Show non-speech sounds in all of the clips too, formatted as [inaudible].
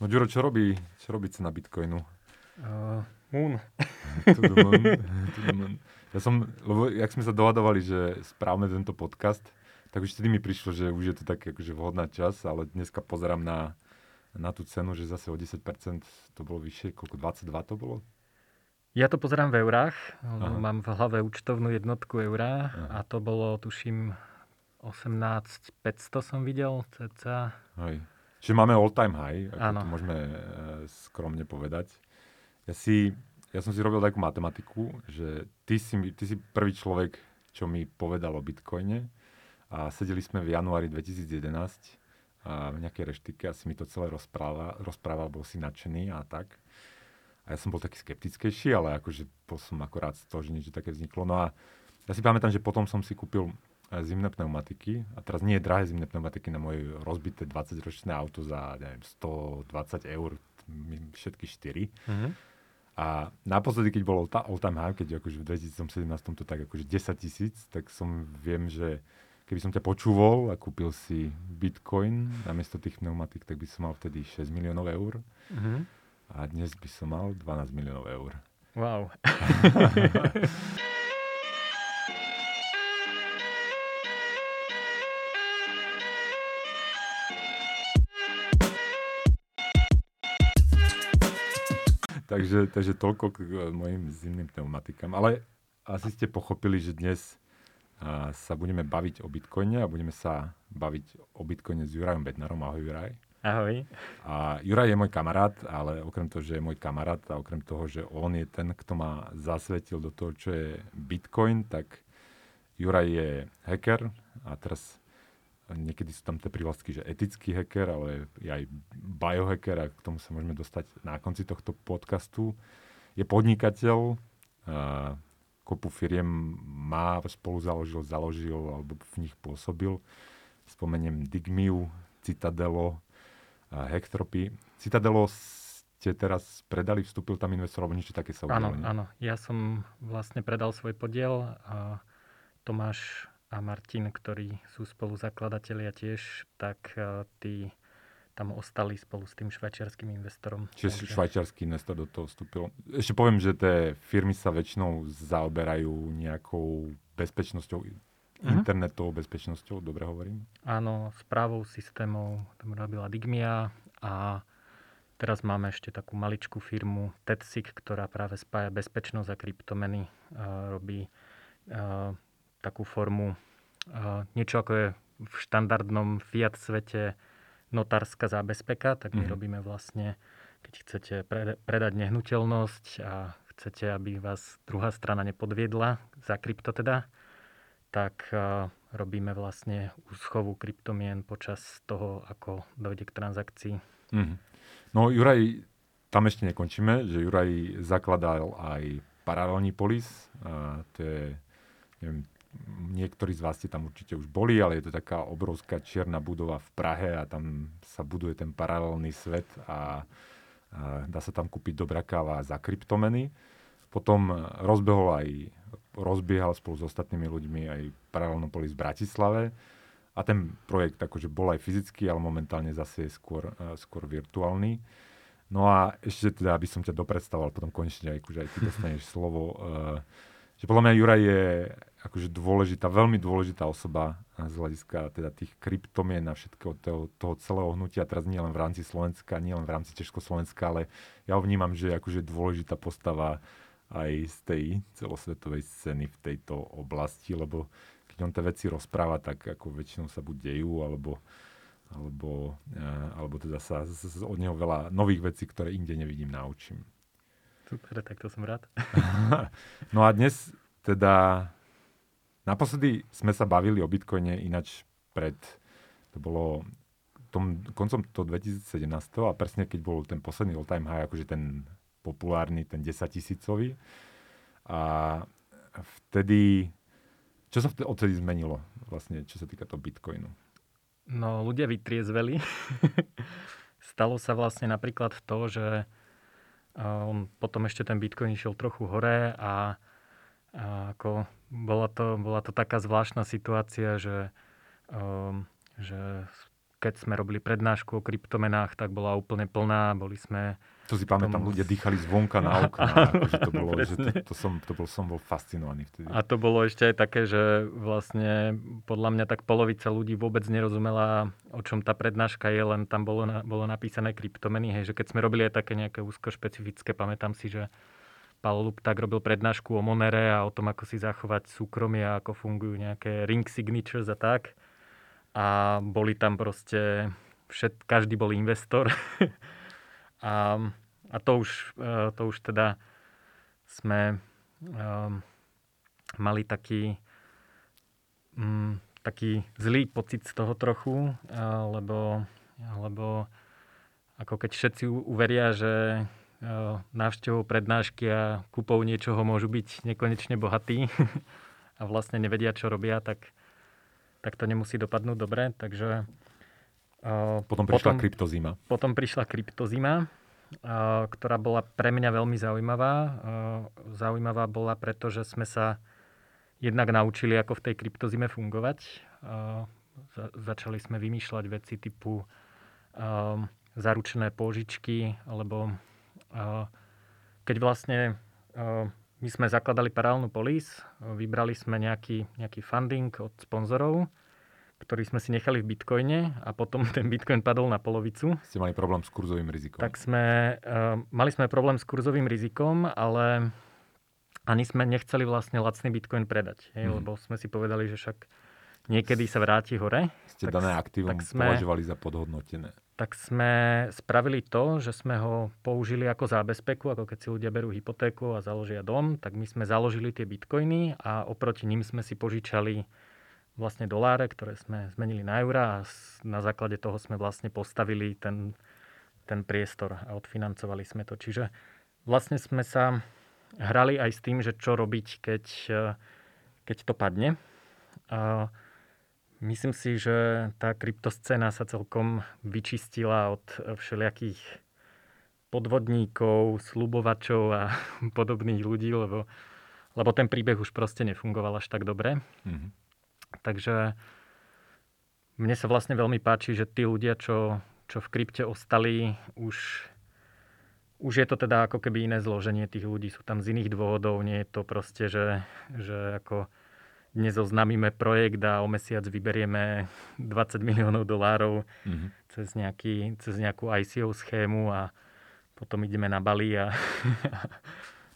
No Ďuro, čo robí, čo robí cena Bitcoinu? Uh, moon. [laughs] to the moon. [laughs] to the moon. Ja som, lebo jak sme sa dohadovali, že správame tento podcast, tak už vtedy mi prišlo, že už je to tak akože vhodná čas, ale dneska pozerám na, na tú cenu, že zase o 10% to bolo vyššie, koľko, 22 to bolo? Ja to pozerám v eurách, Aha. mám v hlave účtovnú jednotku eurá Aha. a to bolo, tuším, 18 500 som videl, cca. Hej. Čiže máme all time high, ako to môžeme e, skromne povedať. Ja, si, ja som si robil takú matematiku, že ty si, ty si prvý človek, čo mi povedal o Bitcoine a sedeli sme v januári 2011 a v nejakej reštike a si mi to celé rozprával, rozprával, bol si nadšený a tak. A ja som bol taký skeptickejší, ale akože bol som akorát z toho, že niečo také vzniklo. No a ja si pamätám, že potom som si kúpil zimné pneumatiky a teraz nie je drahé zimné pneumatiky na moje rozbité 20-ročné auto za neviem, 120 eur, všetky 4. Mm-hmm. A naposledy, keď bolo all time high, keď akože v 2017 to tak akože 10 tisíc, tak som viem, že keby som ťa počúval a kúpil si bitcoin namiesto tých pneumatik, tak by som mal vtedy 6 miliónov eur. Mm-hmm. A dnes by som mal 12 miliónov eur. Wow. [laughs] [laughs] takže, takže toľko k mojim zimným pneumatikám. Ale asi ste pochopili, že dnes sa budeme baviť o Bitcoine a budeme sa baviť o Bitcoine s Jurajom Bednarom. Ahoj Juraj. Ahoj. A Juraj je môj kamarát, ale okrem toho, že je môj kamarát a okrem toho, že on je ten, kto ma zasvetil do toho, čo je Bitcoin, tak Juraj je hacker a teraz niekedy sú tam tie prívlastky, že etický hacker, ale aj biohacker a k tomu sa môžeme dostať na konci tohto podcastu. Je podnikateľ, uh, kopu firiem má, spolu založil, založil alebo v nich pôsobil. Spomeniem Digmiu, Citadelo, Hectropy. Citadelo ste teraz predali, vstúpil tam investor, alebo niečo také sa udialo? Áno, áno. Ja som vlastne predal svoj podiel a Tomáš a Martin, ktorí sú spoluzakladatelia tiež, tak uh, tí tam ostali spolu s tým švajčiarským investorom. Čiže takže... švajčiarský investor do toho vstúpil. Ešte poviem, že tie firmy sa väčšinou zaoberajú nejakou bezpečnosťou, uh-huh. internetovou bezpečnosťou, dobre hovorím? Áno, správou systémov, tam robila Digmia a teraz máme ešte takú maličkú firmu TEDSIC, ktorá práve spája bezpečnosť a kryptomeny. A robí a, takú formu, uh, niečo ako je v štandardnom fiat svete notárska zábezpeka, tak my mm-hmm. robíme vlastne, keď chcete pre, predať nehnuteľnosť a chcete, aby vás druhá strana nepodviedla, za krypto teda, tak uh, robíme vlastne úschovu kryptomien počas toho, ako dojde k transakcii. Mm-hmm. No Juraj, tam ešte nekončíme, že Juraj zakladal aj paralelní polis, a to je neviem, niektorí z vás ste tam určite už boli, ale je to taká obrovská čierna budova v Prahe a tam sa buduje ten paralelný svet a, a dá sa tam kúpiť dobrá káva za kryptomeny. Potom rozbehol aj, rozbiehal spolu s ostatnými ľuďmi aj Paralelnopolis v Bratislave a ten projekt akože bol aj fyzický, ale momentálne zase je skôr, skôr virtuálny. No a ešte teda, aby som ťa dopredstavoval, potom konečne aj, akože aj ty dostaneš slovo. Uh, že podľa mňa Juraj je akože dôležitá, veľmi dôležitá osoba z hľadiska teda tých kryptomien a všetkého toho, toho celého hnutia, teraz nie len v rámci Slovenska, nie len v rámci Československa, ale ja ho vnímam, že je akože dôležitá postava aj z tej celosvetovej scény v tejto oblasti, lebo keď on tie veci rozpráva, tak ako väčšinou sa buď dejú, alebo, alebo, eh, alebo teda sa od neho veľa nových vecí, ktoré inde nevidím, naučím. Super, tak to som rád. [laughs] no a dnes teda naposledy sme sa bavili o Bitcoine ináč pred, to bolo tom, koncom toho 2017 a presne keď bol ten posledný all time high, akože ten populárny, ten 10 tisícový. A vtedy, čo sa vtedy, odtedy zmenilo vlastne, čo sa týka toho Bitcoinu? No, ľudia vytriezveli. [laughs] Stalo sa vlastne napríklad to, že on potom ešte ten Bitcoin išiel trochu hore a, a ako bola to, bola to taká zvláštna situácia, že, um, že keď sme robili prednášku o kryptomenách, tak bola úplne plná. Boli sme to si pamätám, ľudia dýchali zvonka na [laughs] okna. akože to, bolo, že to, to, som, to bol, som bol fascinovaný vtedy. A to bolo ešte aj také, že vlastne podľa mňa tak polovica ľudí vôbec nerozumela, o čom tá prednáška je, len tam bolo, na, bolo napísané kryptomeny. Hej, že keď sme robili aj také nejaké úzko špecifické, pamätám si, že Paolo tak robil prednášku o Monere a o tom, ako si zachovať súkromie a ako fungujú nejaké ring signatures a tak. A boli tam proste, všet, každý bol investor. [laughs] a a to už, e, to už teda sme um, mali taký, um, taký zlý pocit z toho trochu, uh, lebo, lebo ako keď všetci uveria, že návštevou prednášky a kúpou niečoho môžu byť nekonečne bohatí [laughs] a vlastne nevedia, čo robia, tak, tak to nemusí dopadnúť dobre. Takže, uh, potom prišla potom, kryptozima. Potom prišla kryptozima ktorá bola pre mňa veľmi zaujímavá. Zaujímavá bola, pretože sme sa jednak naučili, ako v tej kryptozime fungovať. Začali sme vymýšľať veci typu zaručené pôžičky, alebo keď vlastne my sme zakladali paralelnú polis, vybrali sme nejaký, nejaký funding od sponzorov, ktorý sme si nechali v bitcoine a potom [laughs] ten bitcoin padol na polovicu. Ste mali problém s kurzovým rizikom. Tak sme, uh, mali sme problém s kurzovým rizikom, ale ani sme nechceli vlastne lacný bitcoin predať, hej, mm. lebo sme si povedali, že však niekedy sa vráti hore. Ste tak, dané aktívum tak sme, považovali za podhodnotené. Tak sme spravili to, že sme ho použili ako zábezpeku, ako keď si ľudia berú hypotéku a založia dom, tak my sme založili tie bitcoiny a oproti ním sme si požičali vlastne doláre, ktoré sme zmenili na eurá a na základe toho sme vlastne postavili ten, ten priestor a odfinancovali sme to. Čiže vlastne sme sa hrali aj s tým, že čo robiť, keď, keď to padne. A myslím si, že tá kryptoscéna sa celkom vyčistila od všelijakých podvodníkov, slubovačov a [laughs] podobných ľudí, lebo, lebo ten príbeh už proste nefungoval až tak dobre. Mm-hmm. Takže mne sa vlastne veľmi páči, že tí ľudia, čo, čo v krypte ostali, už, už je to teda ako keby iné zloženie tých ľudí. Sú tam z iných dôvodov, nie je to proste, že, že ako dnes oznámime projekt a o mesiac vyberieme 20 miliónov dolárov mm-hmm. cez, nejaký, cez nejakú ICO schému a potom ideme na Bali a, [laughs]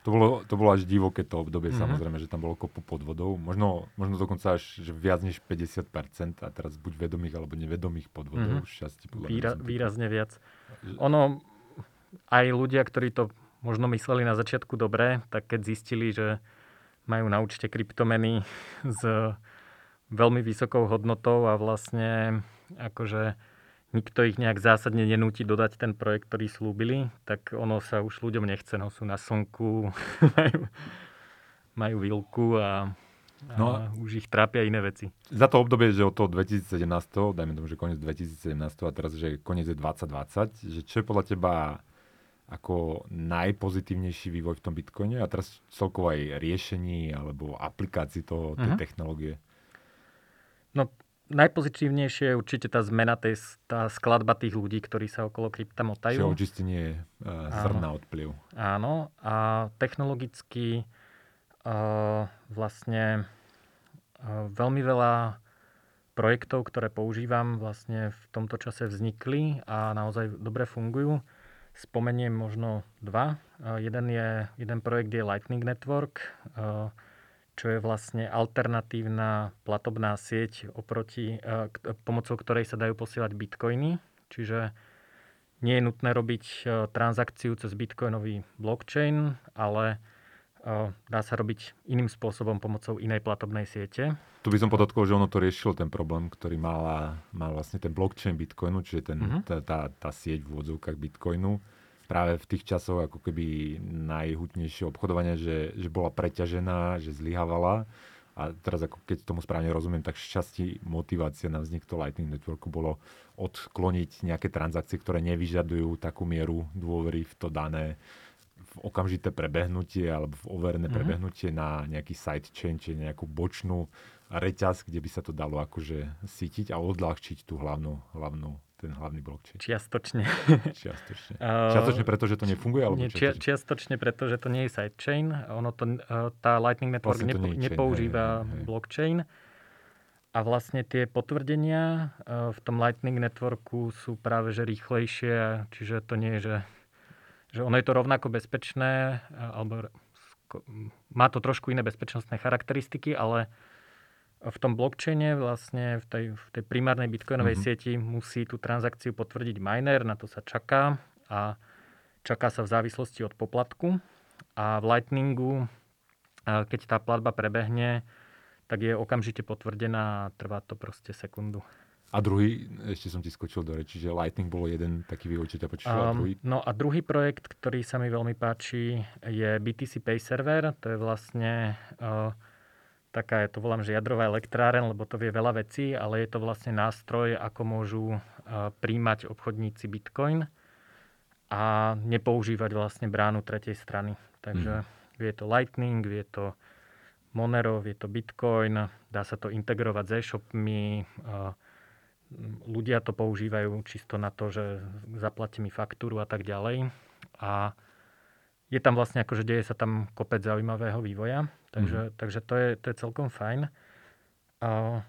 To bolo, to bolo až divoké to obdobie, mm-hmm. samozrejme, že tam bolo kopu podvodov. Možno, možno dokonca až že viac než 50%, a teraz buď vedomých alebo nevedomých podvodov. Mm-hmm. Šťastie, podľa Výra, výrazne viac. Ono, aj ľudia, ktorí to možno mysleli na začiatku dobre, tak keď zistili, že majú na účte kryptomeny s veľmi vysokou hodnotou a vlastne akože nikto ich nejak zásadne nenúti dodať ten projekt, ktorý slúbili, tak ono sa už ľuďom nechce. No sú na slnku, [laughs] majú, majú výlku a, a no, už ich trápia iné veci. Za to obdobie, že od toho 2017, dajme tomu, že koniec 2017 a teraz, že koniec je 2020, že čo je podľa teba ako najpozitívnejší vývoj v tom Bitcoine a teraz celkovo aj riešení alebo aplikácií toho, tej uh-huh. technológie? No najpozitívnejšie je určite tá zmena, tej, tá skladba tých ľudí, ktorí sa okolo krypta motajú. Čiže očistenie uh, zrna od vplyv. Áno, a technologicky uh, vlastne uh, veľmi veľa projektov, ktoré používam, vlastne v tomto čase vznikli a naozaj dobre fungujú. Spomeniem možno dva. Uh, jeden, je, jeden projekt je Lightning Network. Uh, čo je vlastne alternatívna platobná sieť, oproti, e, pomocou ktorej sa dajú posielať bitcoiny. Čiže nie je nutné robiť e, transakciu cez bitcoinový blockchain, ale e, dá sa robiť iným spôsobom pomocou inej platobnej siete. Tu by som podotkol, že ono to riešilo ten problém, ktorý mal, mal vlastne ten blockchain Bitcoinu, čiže ten, uh-huh. tá, tá, tá sieť v úvodzovkách Bitcoinu práve v tých časoch ako keby najhutnejšie obchodovanie, že, že bola preťažená, že zlyhávala. A teraz ako keď tomu správne rozumiem, tak šťastí motivácia na vznik toho Lightning Networku bolo odkloniť nejaké transakcie, ktoré nevyžadujú takú mieru dôvery v to dané v okamžité prebehnutie alebo v overené mm-hmm. prebehnutie na nejaký sidechain, či nejakú bočnú reťaz, kde by sa to dalo akože sítiť a odľahčiť tú hlavnú, hlavnú ten hlavný blockchain. Čiastočne. Čiastočne. [laughs] Čiastočne preto, že to nefunguje? Alebo Nie, čia, čiastočne preto, že to nie je sidechain. Ono to, tá Lightning Network Vlastne nepo, chain, nepoužíva hej, hej, blockchain. A vlastne tie potvrdenia eh, v tom Lightning Networku sú práve že rýchlejšie, čiže to nie je, že, že ono je to rovnako bezpečné, alebo má to trošku iné bezpečnostné charakteristiky, ale v tom blockchaine vlastne v tej, v tej primárnej bitcoinovej Mhm. sieti musí tú transakciu potvrdiť miner, na to sa čaká a čaká sa v závislosti od poplatku. A v Lightningu, keď tá platba prebehne, tak je okamžite potvrdená a trvá to proste sekundu. A druhý, ešte som ti skočil do reči, že Lightning bolo jeden taký vývoj, čo ťa a Um, druhý. no a druhý projekt, ktorý sa mi veľmi páči, je BTC Pay Server. To je vlastne uh, taká, ja to volám, že jadrová elektráren, lebo to vie veľa vecí, ale je to vlastne nástroj, ako môžu uh, príjmať obchodníci Bitcoin a nepoužívať vlastne bránu tretej strany. Takže vie to Lightning, vie to Monero, vie to Bitcoin, dá sa to integrovať s e-shopmi, uh, ľudia to používajú čisto na to, že zaplatia mi faktúru a tak ďalej. A je tam vlastne akože deje sa tam kopec zaujímavého vývoja, takže, takže to, je, to je celkom fajn. A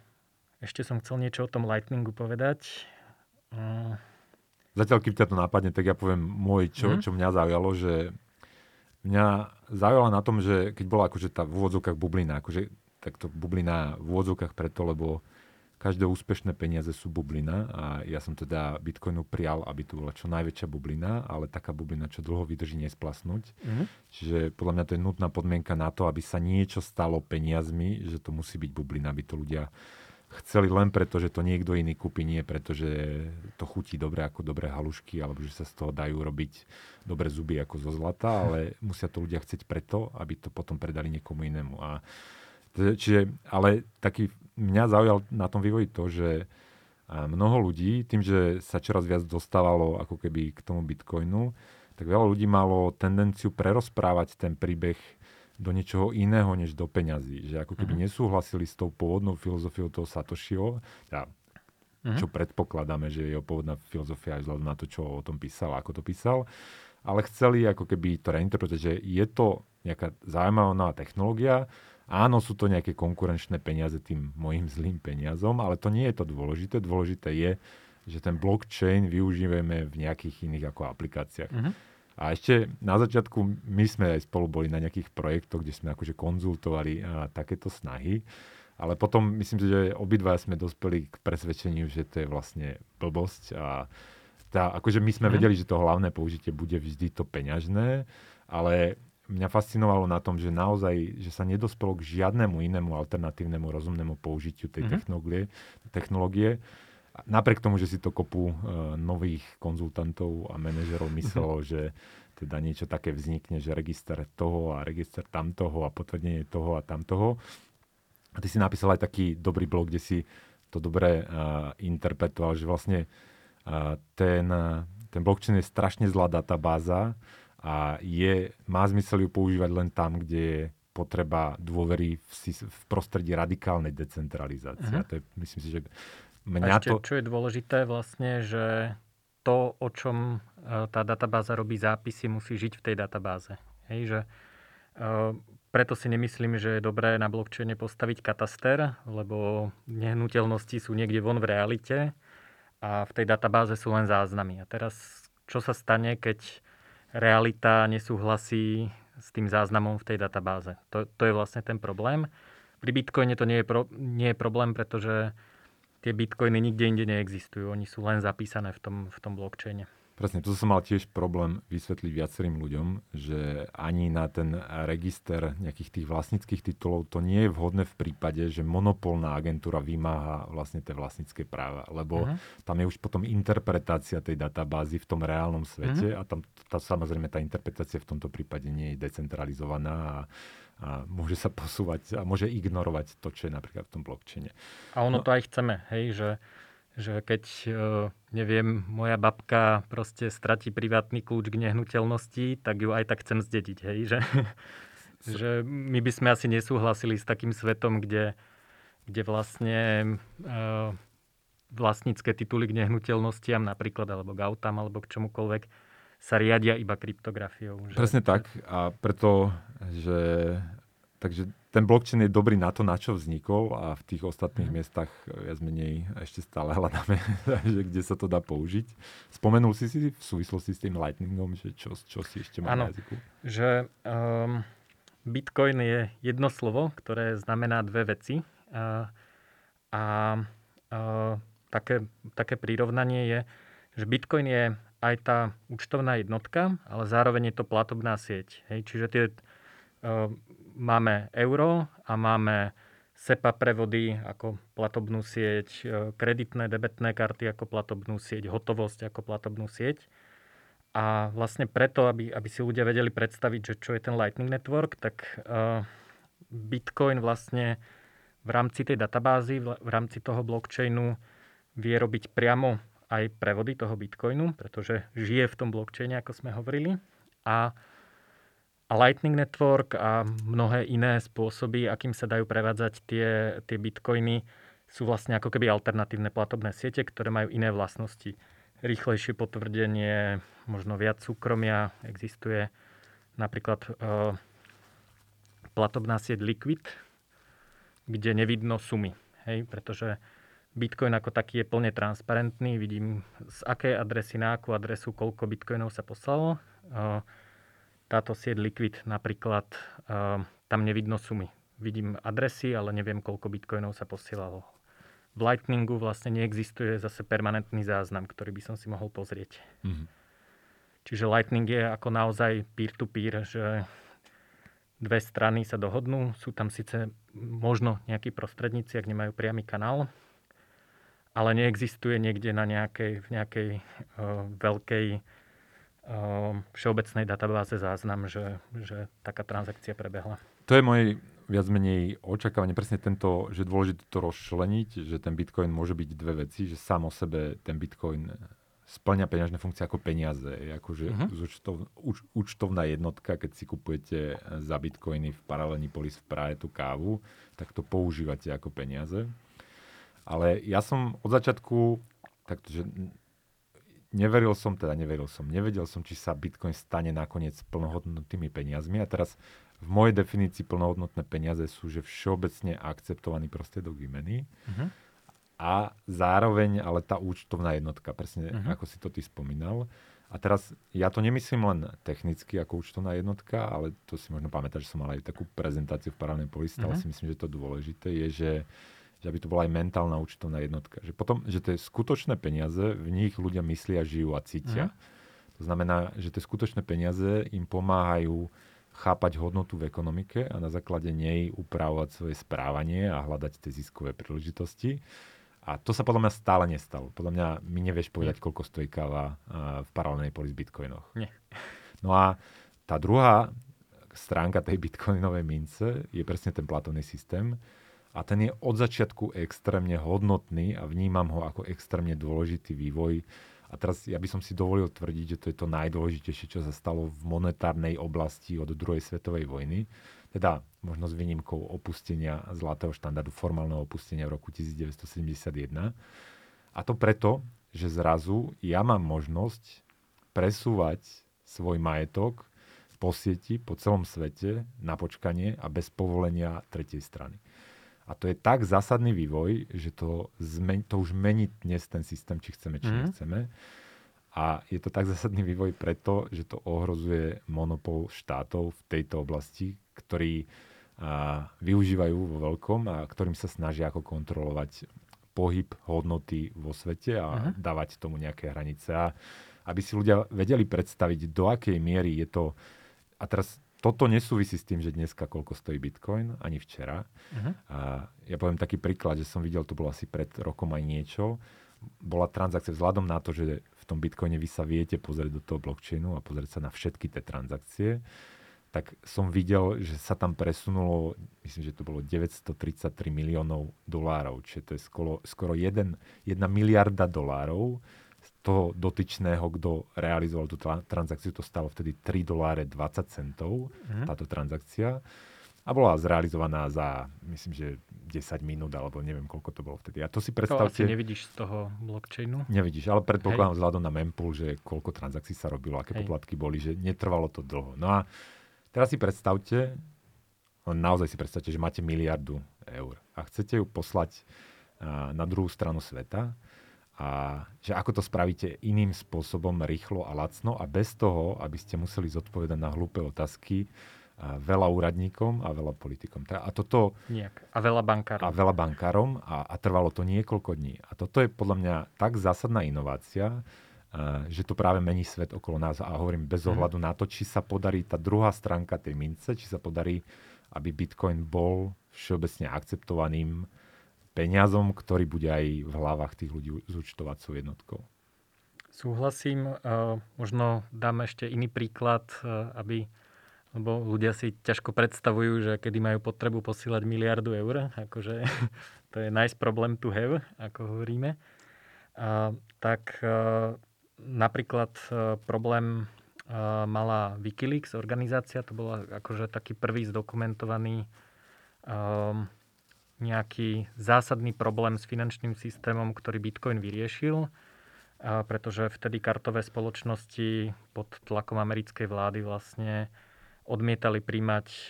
ešte som chcel niečo o tom Lightningu povedať. Mm, Zatiaľ, kým ťa to napadne, tak ja poviem môj, čo, Mhm. čo mňa zaujalo, že mňa zaujalo na tom, že keď bola akože tá v úvodzovkách bublina, akože takto bublina v úvodzovkách preto, lebo každé úspešné peniaze sú bublina a ja som teda Bitcoinu prial, aby to bola čo najväčšia bublina, ale taká bublina, čo dlho vydrží nesplasnúť. Mhm. Čiže podľa mňa to je nutná podmienka na to, aby sa niečo stalo peniazmi, že to musí byť bublina, aby to ľudia chceli len preto, že to niekto iný kúpi, nie preto, že to chutí dobre ako dobré halušky, alebo že sa z toho dajú robiť dobré zuby ako zo zlata, [laughs] ale musia to ľudia chcieť preto, aby to potom predali niekomu inému. A čiže, ale taký, mňa zaujal na tom vývoji to, že mnoho ľudí, tým, že sa čoraz viac dostávalo ako keby k tomu Bitcoinu, tak veľa ľudí malo tendenciu prerozprávať ten príbeh do niečoho iného, než do peňazí. Že ako keby nesúhlasili s tou pôvodnou filozofiou toho Satoshiho, teda, Mhm. čo predpokladáme, že je jeho pôvodná filozofia aj vzhľadom na to, čo o tom písal, ako to písal, ale chceli ako keby to reinterpretovať, že je to nejaká zaujímavá nová technológia, áno, sú to nejaké konkurenčné peniaze tým mojim zlým peniazom, ale to nie je to dôležité. Dôležité je, že ten blockchain využívame v nejakých iných ako aplikáciách. Mhm. A ešte na začiatku my sme aj spolu boli na nejakých projektoch, kde sme akože konzultovali a, takéto snahy. Ale potom myslím si, že obidva sme dospeli k presvedčeniu, že to je vlastne blbosť. A tá, akože my sme Mhm. vedeli, že to hlavné použitie bude vždy to peňažné, ale mňa fascinovalo na tom, že naozaj, že sa nedospelo k žiadnemu inému alternatívnemu rozumnému použitiu tej Mhm. technológie, technológie. Napriek tomu, že si to kopu e, nových konzultantov a manažerov myslelo, že teda niečo také vznikne, že register toho a register tamtoho a potvrdenie toho a tamtoho. A ty si napísal aj taký dobrý blog, kde si to dobre uh, interpretoval, že vlastne uh, ten, uh, ten blockchain je strašne zlá databáza a je, má zmysel ju používať len tam, kde je potreba dôvery v, v prostredí radikálnej decentralizácie. Mhm. A to je, myslím si, že A mňa ešte, to... čo je dôležité vlastne, že to, o čom e, tá databáza robí zápisy, musí žiť v tej databáze. Hej, že, e, preto si nemyslím, že je dobré na blockchaine postaviť kataster, lebo nehnuteľnosti sú niekde von v realite a v tej databáze sú len záznamy. A teraz, čo sa stane, keď realita nesúhlasí s tým záznamom v tej databáze? To, to je vlastne ten problém. Pri Bitcoine to nie je, pro, nie je problém, pretože tie bitcoiny nikde inde neexistujú. Oni sú len zapísané v tom, v tom blockchaine. Presne, to som mal tiež problém vysvetliť viacerým ľuďom, že ani na ten register nejakých tých vlastníckých titulov to nie je vhodné v prípade, že monopolná agentúra vymáha vlastne tie vlastnícke práva, lebo Mhm. tam je už potom interpretácia tej databázy v tom reálnom svete a tam tá, samozrejme tá interpretácia v tomto prípade nie je decentralizovaná a, a môže sa posúvať a môže ignorovať to, čo je napríklad v tom blockchaine. A ono No. to aj chceme, hej, že, že keď, e, neviem, moja babka proste stratí privátny kľúč k nehnuteľnosti, tak ju aj tak chcem zdediť, hej, že, [laughs] že my by sme asi nesúhlasili s takým svetom, kde, kde vlastne uh, vlastnícke tituly k nehnuteľnostiam napríklad, alebo k autám, alebo k čomukoľvek, sa riadia iba kryptografiou. Že... Presne tak. A preto, že Takže ten blockchain je dobrý na to, na čo vznikol a v tých ostatných mm. miestach viac menej ešte stále hľadáme, [laughs] že kde sa to dá použiť. Spomenul si si v súvislosti s tým Lightningom, že čo, čo si ešte má na jazyku? že um, Bitcoin je jedno slovo, ktoré znamená dve veci. Uh, a uh, také, také prirovnanie je, že Bitcoin je aj tá účtovná jednotka, ale zároveň je to platobná sieť. Hej? Čiže tie máme euro a máme SEPA prevody ako platobnú sieť, e, kreditné, debetné karty ako platobnú sieť, hotovosť ako platobnú sieť. A vlastne preto, aby, aby si ľudia vedeli predstaviť, že čo je ten Lightning Network, tak uh, Bitcoin vlastne v rámci tej databázy, v rámci toho blockchainu vie robiť priamo aj prevody toho Bitcoinu, pretože žije v tom blockchaine, ako sme hovorili. A a Lightning Network a mnohé iné spôsoby, akým sa dajú prevádzať tie, tie bitcoiny, sú vlastne ako keby alternatívne platobné siete, ktoré majú iné vlastnosti. Rýchlejšie potvrdenie, možno viac súkromia. Existuje napríklad e, platobná sieť Liquid, kde nevidno sumy. Hej? Pretože Bitcoin ako taký je plne transparentný. Vidím, z akej adresy na akú adresu, koľko bitcoinov sa poslalo. E, táto sieť Liquid napríklad, uh, tam nevidno sumy. Vidím adresy, ale neviem, koľko bitcoinov sa posielalo. V Lightningu vlastne neexistuje zase permanentný záznam, ktorý by som si mohol pozrieť. Mm-hmm. Čiže Lightning je ako naozaj peer-to-peer, že dve strany sa dohodnú. Sú tam síce možno nejakí prostredníci, ak nemajú priamy kanál, ale neexistuje niekde na nejakej, v nejakej uh, veľkej Ehm, všeobecnej databáze záznam, že, že taká transakcia prebehla. To je moje viac menej očakávanie, presne tento, že dôležité to rozšleniť, že ten Bitcoin môže byť dve veci, že sám o sebe ten Bitcoin splňa peňažné funkcie ako peniaze. Je akože uh-huh. účtov, úč, účtovná jednotka, keď si kupujete za bitcoiny v paralelní polis v Prahe tú kávu, tak to používate ako peniaze. Ale ja som od začiatku, takže neveril som, teda neveril som, nevedel som, či sa Bitcoin stane nakoniec plnohodnotnými peniazmi. A teraz v mojej definícii plnohodnotné peniaze sú, že všeobecne akceptovaný prostriedok výmeny. Uh-huh. A zároveň ale tá účtovná jednotka, presne uh-huh. ako si to ty spomínal. A teraz ja to nemyslím len technicky ako účtovná jednotka, ale to si možno pamätáš, že som mal aj takú prezentáciu v paralelnej polisi, uh-huh. ale si myslím, že to dôležité je, že že aby to bola aj mentálna účtovná jednotka. Že potom, že tie skutočné peniaze, v nich ľudia myslia, žijú a cítia. Mm. To znamená, že tie skutočné peniaze im pomáhajú chápať hodnotu v ekonomike a na základe nej upravovať svoje správanie a hľadať tie ziskové príležitosti. A to sa podľa mňa stále nestalo. Podľa mňa mi nevieš povedať, koľko stojí káva v paralelnej poli v bitcoinoch. Nie. No a tá druhá stránka tej bitcoinovej mince je presne ten platovný systém, a ten je od začiatku extrémne hodnotný a vnímam ho ako extrémne dôležitý vývoj. A teraz ja by som si dovolil tvrdiť, že to je to najdôležitejšie, čo sa stalo v monetárnej oblasti od druhej svetovej vojny. Teda možno s výnimkou opustenia zlatého štandardu, formálneho opustenia v roku 1971. A to preto, že zrazu ja mám možnosť presúvať svoj majetok po sieti, po celom svete na počkanie a bez povolenia tretej strany. A to je tak zásadný vývoj, že to, zmen- to už mení dnes ten systém, či chceme, či mm. nechceme. A je to tak zásadný vývoj preto, že to ohrozuje monopol štátov v tejto oblasti, ktorí a, využívajú vo veľkom a ktorým sa snažia ako kontrolovať pohyb hodnoty vo svete a uh-huh. dávať tomu nejaké hranice. A aby si ľudia vedeli predstaviť, do akej miery je to... A teraz toto nesúvisí s tým, že dneska koľko stojí Bitcoin, ani včera. Uh-huh. A ja poviem taký príklad, že som videl, to bolo asi pred rokom aj niečo, bola transakcia vzhľadom na to, že v tom Bitcoine vy sa viete pozrieť do toho blockchainu a pozrieť sa na všetky tie transakcie, tak som videl, že sa tam presunulo, myslím, že to bolo 933 miliónov dolárov, čiže to je skoro, skoro 1, 1 miliarda dolárov, toho dotyčného, kto realizoval tú tra- transakciu, to stalo vtedy 3 doláre 20 centov, mm. táto transakcia. a bola zrealizovaná za, myslím, že 10 minút, alebo neviem, koľko to bolo vtedy. A to si predstavte... To asi nevidíš z toho blockchainu? Nevidíš, ale predpokladám vzhľadom na mempool, že koľko transakcií sa robilo, aké Hej. poplatky boli, že netrvalo to dlho. No a teraz si predstavte, naozaj si predstavte, že máte miliardu eur a chcete ju poslať na druhú stranu sveta a že ako to spravíte iným spôsobom, rýchlo a lacno a bez toho, aby ste museli zodpovedať na hlúpe otázky, a veľa úradníkom a veľa politikom. A toto... Nejak. A veľa bankárom. A veľa bankárom a, a trvalo to niekoľko dní. A toto je podľa mňa tak zásadná inovácia, že to práve mení svet okolo nás. A hovorím bez mhm. ohľadu na to, či sa podarí tá druhá stránka tej mince, či sa podarí, aby Bitcoin bol všeobecne akceptovaným peniazom, ktorý bude aj v hlavách tých ľudí zúčtovacou jednotkou. Súhlasím. Možno dám ešte iný príklad, aby lebo ľudia si ťažko predstavujú, že kedy majú potrebu posílať miliardu eur, akože [laughs] to je nice problem to have, ako hovoríme. A, tak napríklad problém mala Wikileaks organizácia, to bola akože taký prvý zdokumentovaný nejaký zásadný problém s finančným systémom, ktorý Bitcoin vyriešil, pretože vtedy kartové spoločnosti pod tlakom americkej vlády vlastne odmietali príjmať e,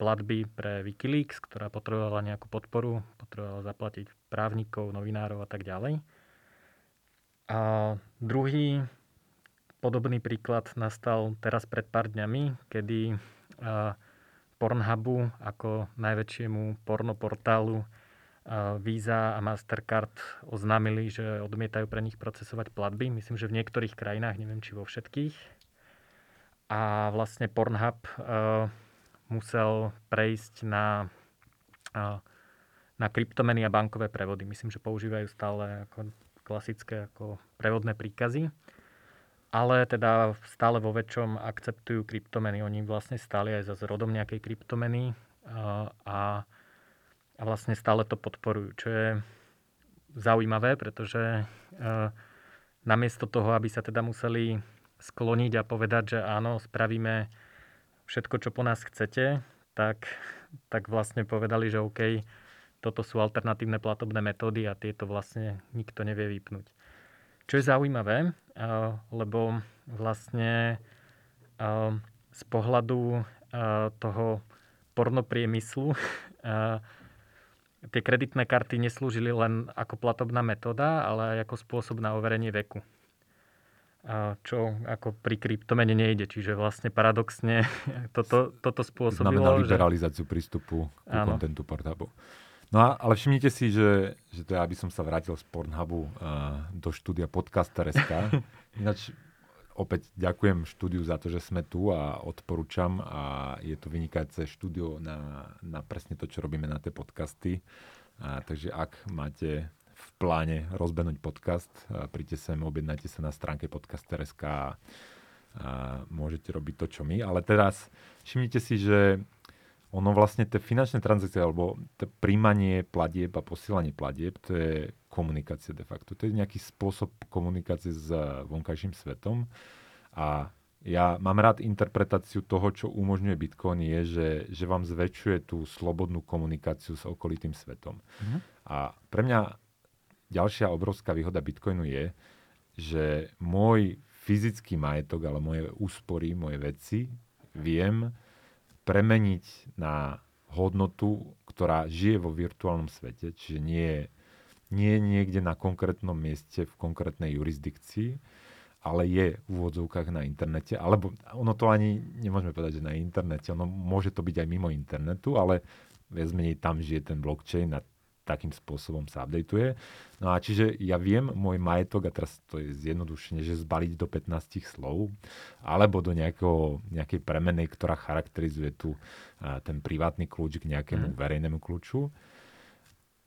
platby pre Wikileaks, ktorá potrebovala nejakú podporu, potrebovala zaplatiť právnikov, novinárov a tak ďalej. A druhý podobný príklad nastal teraz pred pár dňami, kedy e, Pornhubu ako najväčšiemu pornoportálu e, Visa a Mastercard oznámili, že odmietajú pre nich procesovať platby. Myslím, že v niektorých krajinách, neviem či vo všetkých a vlastne Pornhub uh, musel prejsť na, uh, na kryptomeny a bankové prevody. Myslím, že používajú stále ako klasické ako prevodné príkazy, ale teda stále vo väčšom akceptujú kryptomeny. Oni vlastne stáli aj za zrodom nejakej kryptomeny uh, a, a vlastne stále to podporujú, čo je zaujímavé, pretože uh, namiesto toho, aby sa teda museli skloniť a povedať, že áno, spravíme všetko, čo po nás chcete, tak, tak vlastne povedali, že OK, toto sú alternatívne platobné metódy a tieto vlastne nikto nevie vypnúť. Čo je zaujímavé, lebo vlastne z pohľadu toho pornopriemyslu tie kreditné karty neslúžili len ako platobná metóda, ale aj ako spôsob na overenie veku čo ako pri kryptomene nejde. Čiže vlastne paradoxne [laughs] toto, toto spôsobilo... Znamená liberalizáciu že... prístupu k kontentu Pornhubu. No a, ale všimnite si, že, že to ja by som sa vrátil z Pornhubu uh, do štúdia podcaster.sk. [laughs] Ináč opäť ďakujem štúdiu za to, že sme tu a odporúčam a je to vynikajúce štúdio na, na presne to, čo robíme na tie podcasty. A, takže ak máte v pláne rozbehnúť podcast. Príďte sem, objednajte sa na stránke podcast.sk a, a môžete robiť to, čo my. Ale teraz všimnite si, že ono vlastne tie finančné transakcie alebo to príjmanie platieb a posielanie platieb, to je komunikácia de facto. To je nejaký spôsob komunikácie s vonkajším svetom. A ja mám rád interpretáciu toho, čo umožňuje Bitcoin, je, že, že vám zväčšuje tú slobodnú komunikáciu s okolitým svetom. Mm-hmm. A pre mňa ďalšia obrovská výhoda Bitcoinu je, že môj fyzický majetok, ale moje úspory, moje veci viem premeniť na hodnotu, ktorá žije vo virtuálnom svete, čiže nie, nie niekde na konkrétnom mieste v konkrétnej jurisdikcii, ale je v úvodzovkách na internete, alebo ono to ani nemôžeme povedať, že na internete, ono môže to byť aj mimo internetu, ale viac menej tam žije ten blockchain a takým spôsobom sa updateuje. No a čiže ja viem môj majetok, a teraz to je zjednodušene, že zbaliť do 15 slov, alebo do nejakého, nejakej premeny, ktorá charakterizuje tu ten privátny kľúč k nejakému mm. verejnému kľúču.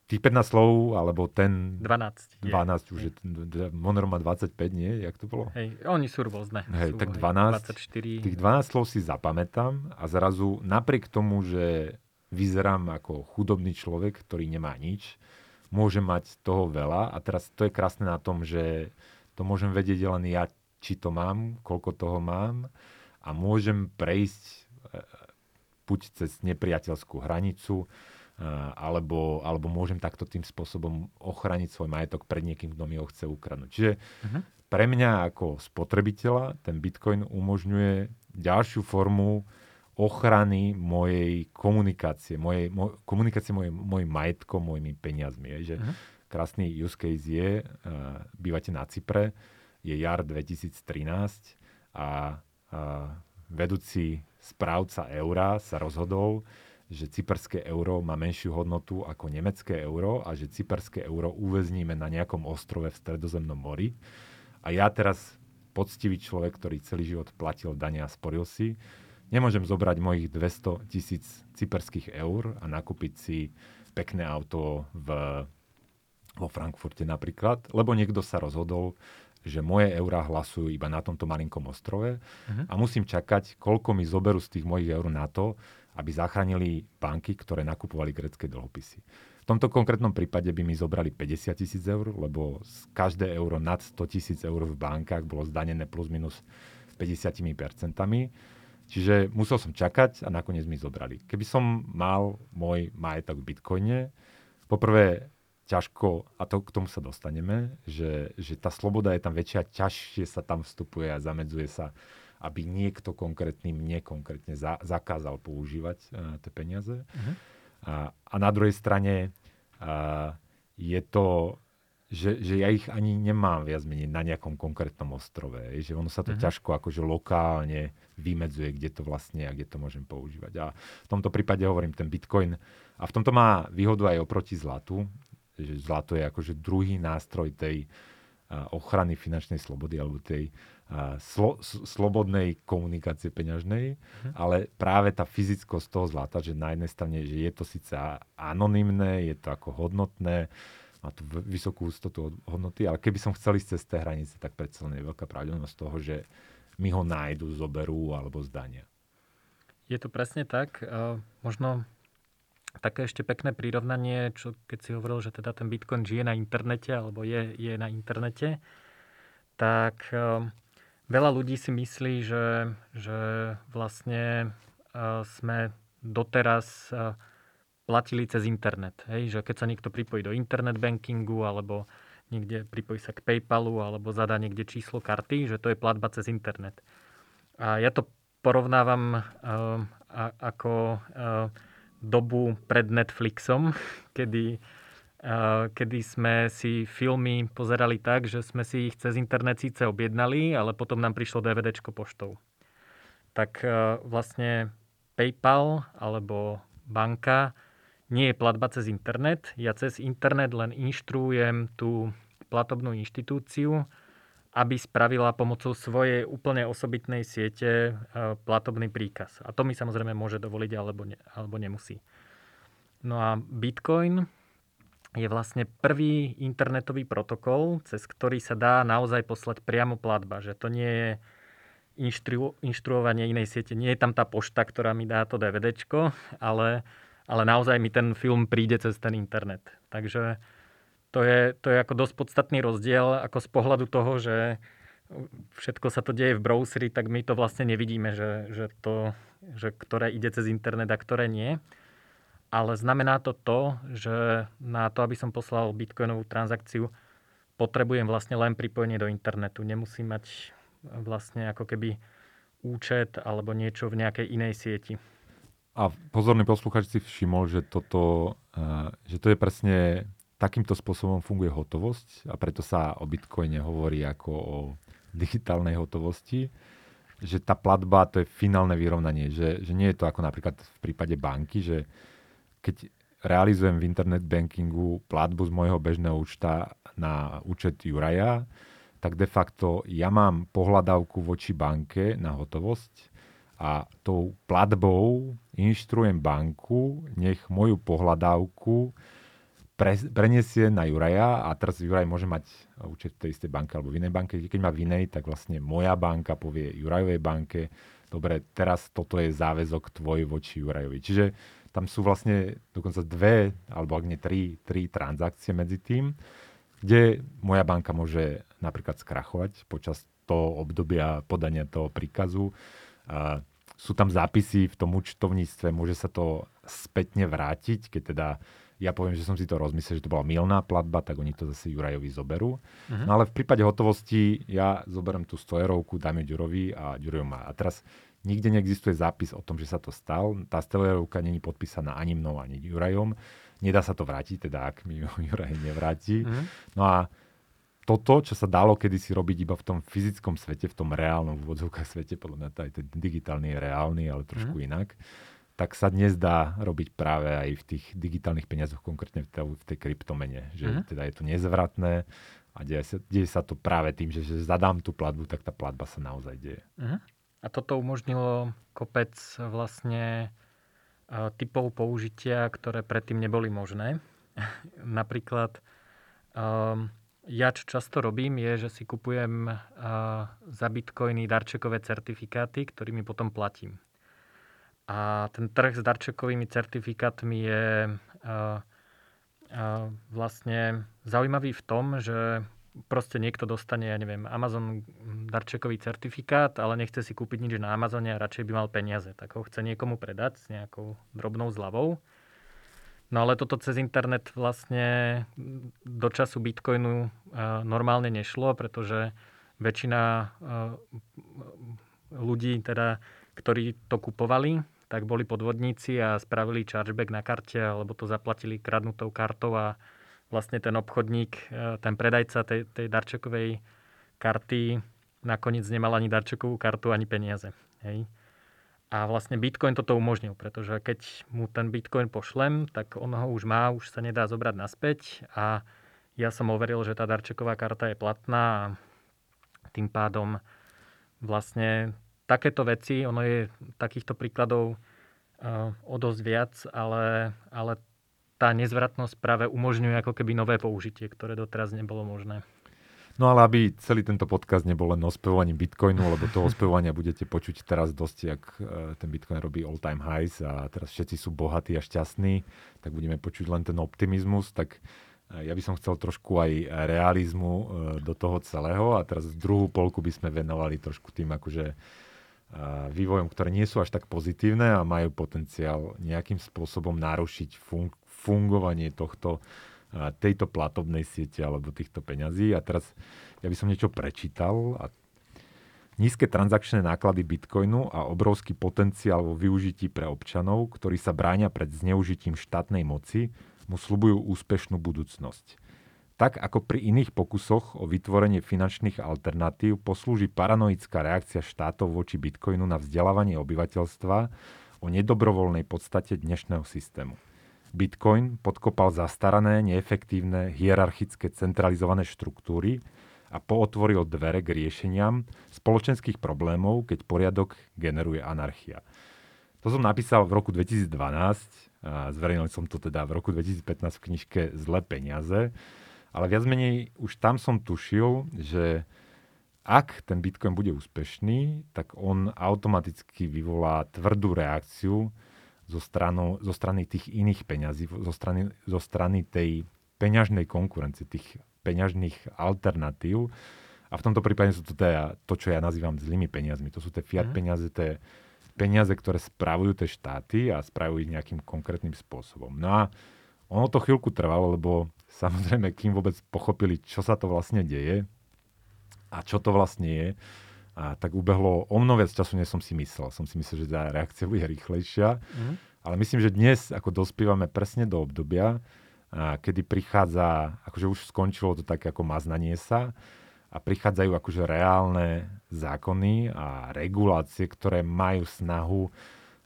Tých 15 slov, alebo ten... 12. 12, je. už je, Monero má 25, nie? Jak to bolo? Hej, oni sú rôzne. Hej, sú tak 12. 24. Tých 12 slov si zapamätám a zrazu napriek tomu, že vyzerám ako chudobný človek, ktorý nemá nič, môže mať toho veľa a teraz to je krásne na tom, že to môžem vedieť len ja, či to mám, koľko toho mám a môžem prejsť e, buď cez nepriateľskú hranicu, alebo, alebo môžem takto tým spôsobom ochraniť svoj majetok pred niekým, kto mi ho chce ukradnúť. Čiže uh-huh. pre mňa ako spotrebiteľa ten Bitcoin umožňuje ďalšiu formu ochrany mojej komunikácie, mojej, moj, komunikácie mojej, mojim majetkom, mojimi peniazmi. Je, že uh-huh. krásny use case je, uh, bývate na Cypre, je jar 2013 a uh, vedúci správca eura sa rozhodol, že cyperské euro má menšiu hodnotu ako nemecké euro a že cyperské euro uväzníme na nejakom ostrove v stredozemnom mori. A ja teraz, poctivý človek, ktorý celý život platil dania a sporil si, nemôžem zobrať mojich 200 tisíc cyperských eur a nakúpiť si pekné auto v, vo Frankfurte napríklad, lebo niekto sa rozhodol, že moje eurá hlasujú iba na tomto malinkom ostrove uh-huh. a musím čakať, koľko mi zoberú z tých mojich eur na to, aby zachránili banky, ktoré nakupovali grecké dlhopisy. V tomto konkrétnom prípade by mi zobrali 50 tisíc eur, lebo každé euro nad 100 tisíc eur v bankách bolo zdanené plus minus 50 percentami. Čiže musel som čakať a nakoniec mi zobrali. Keby som mal môj majetok v bitcoine, poprvé ťažko, a to k tomu sa dostaneme, že, že tá sloboda je tam väčšia, ťažšie sa tam vstupuje a zamedzuje sa, aby niekto konkrétny mne konkrétne za, zakázal používať uh, tie peniaze. Uh-huh. A, a na druhej strane uh, je to, že, že ja ich ani nemám viac menej na nejakom konkrétnom ostrove. Že ono sa to uh-huh. ťažko akože lokálne vymedzuje, kde to vlastne a kde to môžem používať. A v tomto prípade hovorím ten Bitcoin. A v tomto má výhodu aj oproti zlatu, že zlato je akože druhý nástroj tej ochrany finančnej slobody alebo tej slo, slobodnej komunikácie peňažnej, uh-huh. ale práve tá fyzickosť toho zlata, že na jednej strane, že je to síce anonymné, je to ako hodnotné, má tu vysokú ústotu hodnoty, ale keby som chcel ísť cez tie hranice, tak predsa je veľká pravdepodobnosť toho, že mi ho nájdu, zoberú alebo zdania. Je to presne tak. možno také ešte pekné prirovnanie, čo keď si hovoril, že teda ten Bitcoin žije na internete, alebo je, je na internete, tak uh, veľa ľudí si myslí, že, že vlastne uh, sme doteraz platili cez internet. Hej? Že keď sa niekto pripojí do internet bankingu, alebo niekde pripojí sa k PayPalu, alebo zadá niekde číslo karty, že to je platba cez internet. A ja to porovnávam uh, ako uh, dobu pred Netflixom, [laughs] kedy, uh, kedy sme si filmy pozerali tak, že sme si ich cez internet síce objednali, ale potom nám prišlo DVDčko poštou. Tak uh, vlastne PayPal alebo banka nie je platba cez internet. Ja cez internet len inštruujem tú platobnú inštitúciu, aby spravila pomocou svojej úplne osobitnej siete e, platobný príkaz. A to mi samozrejme môže dovoliť alebo, ne, alebo nemusí. No a Bitcoin je vlastne prvý internetový protokol, cez ktorý sa dá naozaj poslať priamo platba. Že to nie je inštru, inštruovanie inej siete. Nie je tam tá pošta, ktorá mi dá to DVDčko, ale, ale naozaj mi ten film príde cez ten internet. Takže to je, to je ako dosť podstatný rozdiel ako z pohľadu toho, že všetko sa to deje v browseri, tak my to vlastne nevidíme, že, že, to, že ktoré ide cez internet a ktoré nie. Ale znamená to to, že na to, aby som poslal bitcoinovú transakciu, potrebujem vlastne len pripojenie do internetu. Nemusím mať vlastne ako keby účet alebo niečo v nejakej inej sieti. A pozorný posluchač si všimol, že, toto, eh, že to je presne takýmto spôsobom funguje hotovosť a preto sa o bitcoine hovorí ako o digitálnej hotovosti, že tá platba to je finálne vyrovnanie, že, že nie je to ako napríklad v prípade banky, že keď realizujem v internet bankingu platbu z môjho bežného účta na účet Juraja, tak de facto ja mám pohľadávku voči banke na hotovosť a tou platbou inštruujem banku, nech moju pohľadávku pre, preniesie na Juraja a teraz Juraj môže mať účet v tej istej banke alebo v inej banke. Keď má v inej, tak vlastne moja banka povie Jurajovej banke, dobre, teraz toto je záväzok tvoj voči Jurajovi. Čiže tam sú vlastne dokonca dve, alebo ak nie tri, tri transakcie medzi tým, kde moja banka môže napríklad skrachovať počas toho obdobia podania toho príkazu. Sú tam zápisy v tom účtovníctve, môže sa to spätne vrátiť, keď teda ja poviem, že som si to rozmyslel, že to bola milná platba, tak oni to zase Jurajovi zoberú. Uh-huh. No ale v prípade hotovosti ja zoberiem tú 100 eurovku, dám ju Ďurovi a Ďuro má. A teraz nikde neexistuje zápis o tom, že sa to stal. Tá 100 eurovka není podpísaná ani mnou, ani Jurajom. Nedá sa to vrátiť, teda ak mi [laughs] Juraj nevráti. Uh-huh. No a toto, čo sa dalo kedysi robiť iba v tom fyzickom svete, v tom reálnom v svete, podľa mňa aj ten digitálny je reálny, ale trošku mm. inak, tak sa dnes dá robiť práve aj v tých digitálnych peniazoch, konkrétne v tej, v tej kryptomene. Že mm. teda je to nezvratné a deje sa, deje sa to práve tým, že, že zadám tú platbu, tak tá platba sa naozaj deje. Mm. A toto umožnilo kopec vlastne typov použitia, ktoré predtým neboli možné. [laughs] Napríklad um, ja čo často robím, je, že si kupujem uh, za bitcoiny darčekové certifikáty, ktorými potom platím. A ten trh s darčekovými certifikátmi je uh, uh, vlastne zaujímavý v tom, že proste niekto dostane, ja neviem, Amazon darčekový certifikát, ale nechce si kúpiť nič na Amazone a radšej by mal peniaze. Tak ho chce niekomu predať s nejakou drobnou zľavou. No ale toto cez internet vlastne do času Bitcoinu normálne nešlo, pretože väčšina ľudí, teda, ktorí to kupovali, tak boli podvodníci a spravili chargeback na karte, alebo to zaplatili kradnutou kartou a vlastne ten obchodník, ten predajca tej, tej darčekovej karty nakoniec nemal ani darčekovú kartu, ani peniaze. Hej. A vlastne Bitcoin toto umožnil, pretože keď mu ten Bitcoin pošlem, tak on ho už má, už sa nedá zobrať naspäť a ja som overil, že tá darčeková karta je platná a tým pádom vlastne takéto veci, ono je takýchto príkladov uh, o dosť viac, ale, ale tá nezvratnosť práve umožňuje ako keby nové použitie, ktoré doteraz nebolo možné. No ale aby celý tento podcast nebol len o Bitcoinu, lebo toho spevovania budete počuť teraz dosť, ak e, ten Bitcoin robí all time highs a teraz všetci sú bohatí a šťastní, tak budeme počuť len ten optimizmus, tak e, ja by som chcel trošku aj realizmu do toho celého a teraz druhú polku by sme venovali trošku tým akože vývojom, ktoré nie sú až tak pozitívne a majú potenciál nejakým spôsobom narušiť fun- fungovanie tohto tejto platobnej siete alebo týchto peňazí. A teraz ja by som niečo prečítal. A nízke transakčné náklady bitcoinu a obrovský potenciál vo využití pre občanov, ktorí sa bráňa pred zneužitím štátnej moci, mu slubujú úspešnú budúcnosť. Tak ako pri iných pokusoch o vytvorenie finančných alternatív poslúži paranoická reakcia štátov voči bitcoinu na vzdelávanie obyvateľstva o nedobrovoľnej podstate dnešného systému. Bitcoin podkopal zastarané, neefektívne, hierarchické, centralizované štruktúry a pootvoril dvere k riešeniam spoločenských problémov, keď poriadok generuje anarchia. To som napísal v roku 2012, a zverejnil som to teda v roku 2015 v knižke Zlé peniaze, ale viac menej už tam som tušil, že ak ten Bitcoin bude úspešný, tak on automaticky vyvolá tvrdú reakciu zo, stranu, zo strany tých iných peňazí, zo strany, zo strany tej peňažnej konkurencie, tých peňažných alternatív. A v tomto prípade sú to teda to, čo ja nazývam zlými peniazmi. To sú tie fiat mm. peniaze, tie peniaze, ktoré spravujú tie štáty a spravujú ich nejakým konkrétnym spôsobom. No a ono to chvíľku trvalo, lebo samozrejme, kým vôbec pochopili, čo sa to vlastne deje a čo to vlastne je, a tak ubehlo o mnoho viac času, než som si myslel. Som si myslel, že tá reakcia bude rýchlejšia. Mm. Ale myslím, že dnes ako dospievame presne do obdobia, a kedy prichádza, akože už skončilo to také ako maznanie sa a prichádzajú akože reálne zákony a regulácie, ktoré majú snahu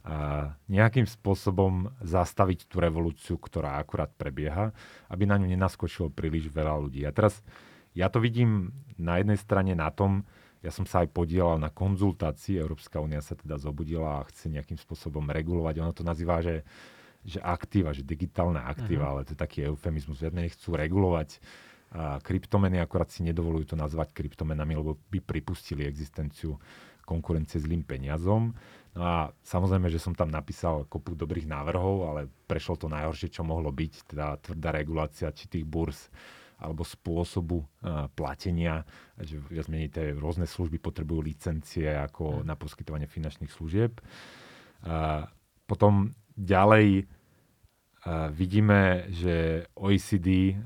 a nejakým spôsobom zastaviť tú revolúciu, ktorá akurát prebieha, aby na ňu nenaskočilo príliš veľa ľudí. A teraz ja to vidím na jednej strane na tom, ja som sa aj podielal na konzultácii. Európska únia sa teda zobudila a chce nejakým spôsobom regulovať. Ono to nazýva, že, že aktíva, že digitálne aktíva, uh-huh. ale to je taký eufemizmus. Viac chcú regulovať a kryptomeny, akorát si nedovolujú to nazvať kryptomenami, lebo by pripustili existenciu konkurencie zlým peniazom. No a samozrejme, že som tam napísal kopu dobrých návrhov, ale prešlo to najhoršie, čo mohlo byť, teda tvrdá regulácia či tých burs alebo spôsobu platenia, že viac menej tie rôzne služby potrebujú licencie ako mm. na poskytovanie finančných služieb. Potom ďalej vidíme, že OECD,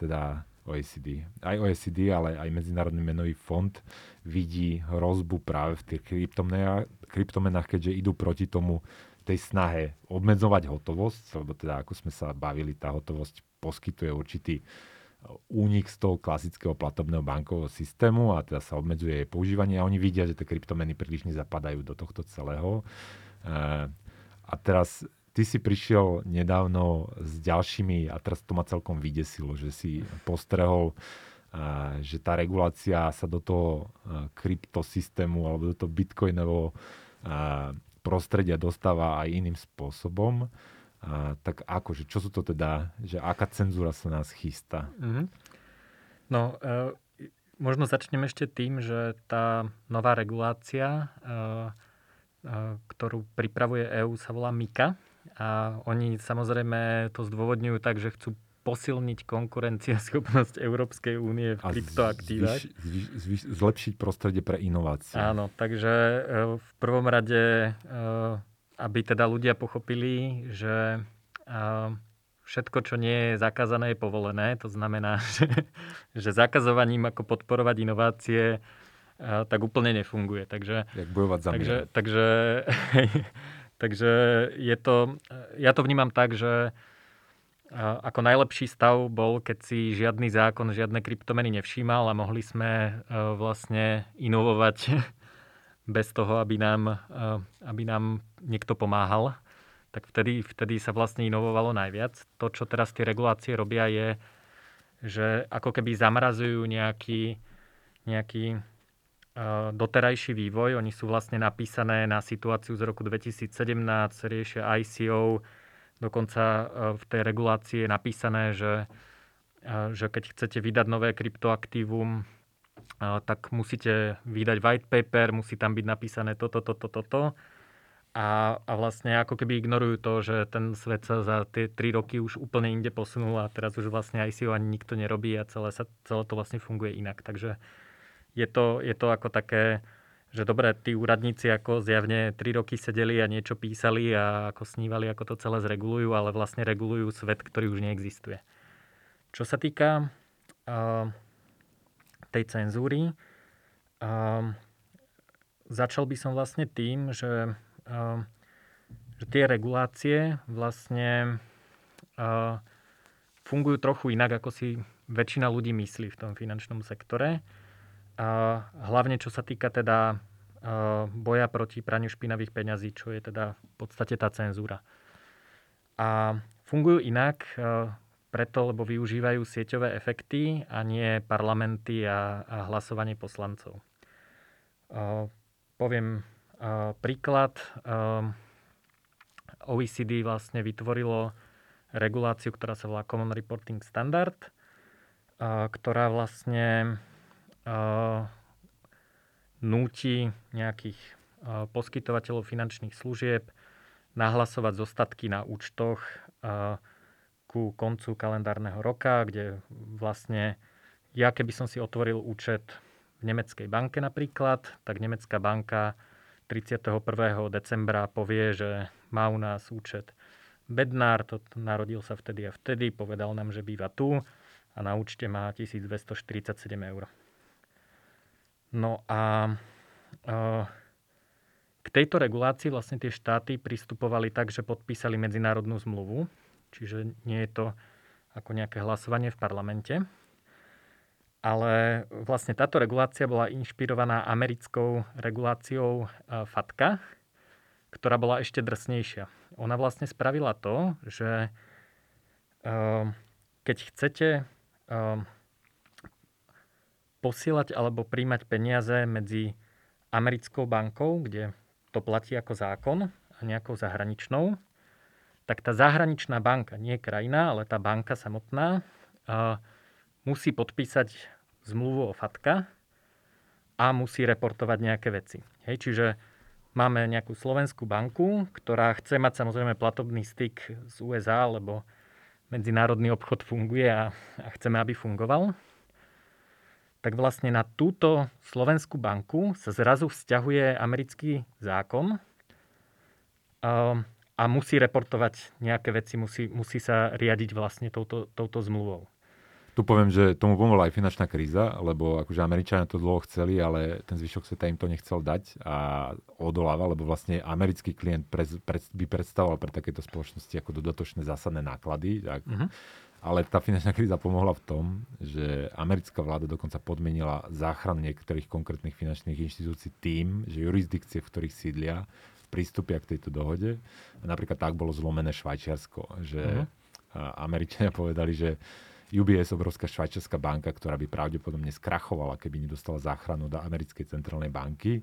teda OECD, aj OECD, ale aj Medzinárodný menový fond vidí hrozbu práve v tých kryptomenách, keďže idú proti tomu tej snahe obmedzovať hotovosť, lebo teda ako sme sa bavili, tá hotovosť poskytuje určitý únik z toho klasického platobného bankového systému a teda sa obmedzuje jej používanie a oni vidia, že tie kryptomeny príliš nezapadajú do tohto celého. Eh, a teraz ty si prišiel nedávno s ďalšími a teraz to ma celkom vydesilo, že si postrehol, eh, že tá regulácia sa do toho kryptosystému alebo do toho bitcoinového prostredia dostáva aj iným spôsobom. A, tak akože, čo sú to teda, že aká cenzúra sa nás chystá? Mm-hmm. No, e, možno začnem ešte tým, že tá nová regulácia, e, e, ktorú pripravuje EÚ, sa volá MIKA. A oni samozrejme to zdôvodňujú tak, že chcú posilniť konkurencieschopnosť Európskej únie v kryptoaktívach. Zvyš, zvyš, zvyš, zlepšiť prostredie pre inovácie. Áno, takže e, v prvom rade, e, aby teda ľudia pochopili, že e, všetko, čo nie je zakázané, je povolené. To znamená, [laughs] že, že zakazovaním ako podporovať inovácie tak úplne nefunguje. Takže, Jak bojovať za takže, takže, [laughs] takže je to, ja to vnímam tak, že ako najlepší stav bol, keď si žiadny zákon, žiadne kryptomeny nevšímal a mohli sme e, vlastne inovovať [laughs] bez toho, aby nám, e, aby nám niekto pomáhal. Tak vtedy, vtedy sa vlastne inovovalo najviac. To, čo teraz tie regulácie robia, je, že ako keby zamrazujú nejaký, nejaký e, doterajší vývoj. Oni sú vlastne napísané na situáciu z roku 2017, riešia ICO, Dokonca e, v tej regulácii je napísané, že, e, že keď chcete vydať nové kryptoaktívum, e, tak musíte vydať white paper, musí tam byť napísané toto, toto, toto. A, a vlastne ako keby ignorujú to, že ten svet sa za tie 3 roky už úplne inde posunul a teraz už vlastne ICO ani nikto nerobí a celé, sa, celé to vlastne funguje inak. Takže je to, je to ako také že dobre, tí úradníci ako zjavne 3 roky sedeli a niečo písali a ako snívali, ako to celé zregulujú, ale vlastne regulujú svet, ktorý už neexistuje. Čo sa týka uh, tej cenzúry, uh, začal by som vlastne tým, že, uh, že tie regulácie vlastne uh, fungujú trochu inak, ako si väčšina ľudí myslí v tom finančnom sektore hlavne čo sa týka teda boja proti praniu špinavých peňazí, čo je teda v podstate tá cenzúra. A fungujú inak preto, lebo využívajú sieťové efekty a nie parlamenty a, a hlasovanie poslancov. Poviem príklad. OECD vlastne vytvorilo reguláciu, ktorá sa volá Common Reporting Standard, ktorá vlastne núti nejakých poskytovateľov finančných služieb nahlasovať zostatky na účtoch ku koncu kalendárneho roka, kde vlastne ja keby som si otvoril účet v nemeckej banke napríklad, tak nemecká banka 31. decembra povie, že má u nás účet Bednár, to narodil sa vtedy a vtedy, povedal nám, že býva tu a na účte má 1247 eur. No a k tejto regulácii vlastne tie štáty pristupovali tak, že podpísali medzinárodnú zmluvu, čiže nie je to ako nejaké hlasovanie v parlamente. Ale vlastne táto regulácia bola inšpirovaná americkou reguláciou FATCA, ktorá bola ešte drsnejšia. Ona vlastne spravila to, že keď chcete posielať alebo príjmať peniaze medzi americkou bankou, kde to platí ako zákon a nejakou zahraničnou, tak tá zahraničná banka, nie krajina, ale tá banka samotná, musí podpísať zmluvu o FATKA a musí reportovať nejaké veci. Hej, čiže máme nejakú slovenskú banku, ktorá chce mať samozrejme platobný styk z USA, lebo medzinárodný obchod funguje a, a chceme, aby fungoval, tak vlastne na túto slovenskú banku sa zrazu vzťahuje americký zákon a, a musí reportovať nejaké veci, musí, musí sa riadiť vlastne touto, touto zmluvou. Tu poviem, že tomu pomohla aj finančná kríza, lebo akože Američania to dlho chceli, ale ten zvyšok sveta im to nechcel dať a odoláva, lebo vlastne americký klient pre, pre, by predstavoval pre takéto spoločnosti ako dodatočné zásadné náklady. Tak, uh-huh. Ale tá finančná kríza pomohla v tom, že americká vláda dokonca podmenila záchranu niektorých konkrétnych finančných inštitúcií tým, že jurisdikcie, v ktorých sídlia, prístupia k tejto dohode. Napríklad tak bolo zlomené Švajčiarsko, že uh-huh. Američania [laughs] povedali, že UBS, obrovská švajčiarská banka, ktorá by pravdepodobne skrachovala, keby nedostala záchranu do americkej centrálnej banky.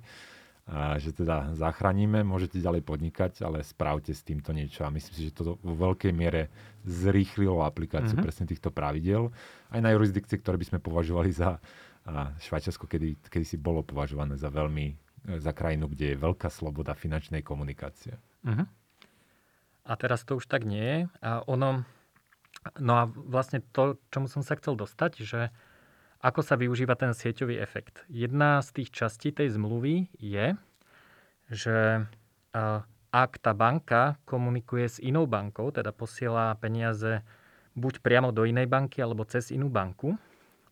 A že teda zachránime, môžete ďalej podnikať, ale správte s týmto niečo. A myslím si, že to vo veľkej miere zrýchlilo aplikáciu mm-hmm. presne týchto pravidel. Aj na jurisdikcie, ktoré by sme považovali za Švajčiarsko, kedy, kedy si bolo považované za veľmi, za krajinu, kde je veľká sloboda finančnej komunikácie. Mm-hmm. A teraz to už tak nie je. A ono, No a vlastne to, čomu som sa chcel dostať, že ako sa využíva ten sieťový efekt. Jedna z tých častí tej zmluvy je, že ak tá banka komunikuje s inou bankou, teda posiela peniaze buď priamo do inej banky alebo cez inú banku,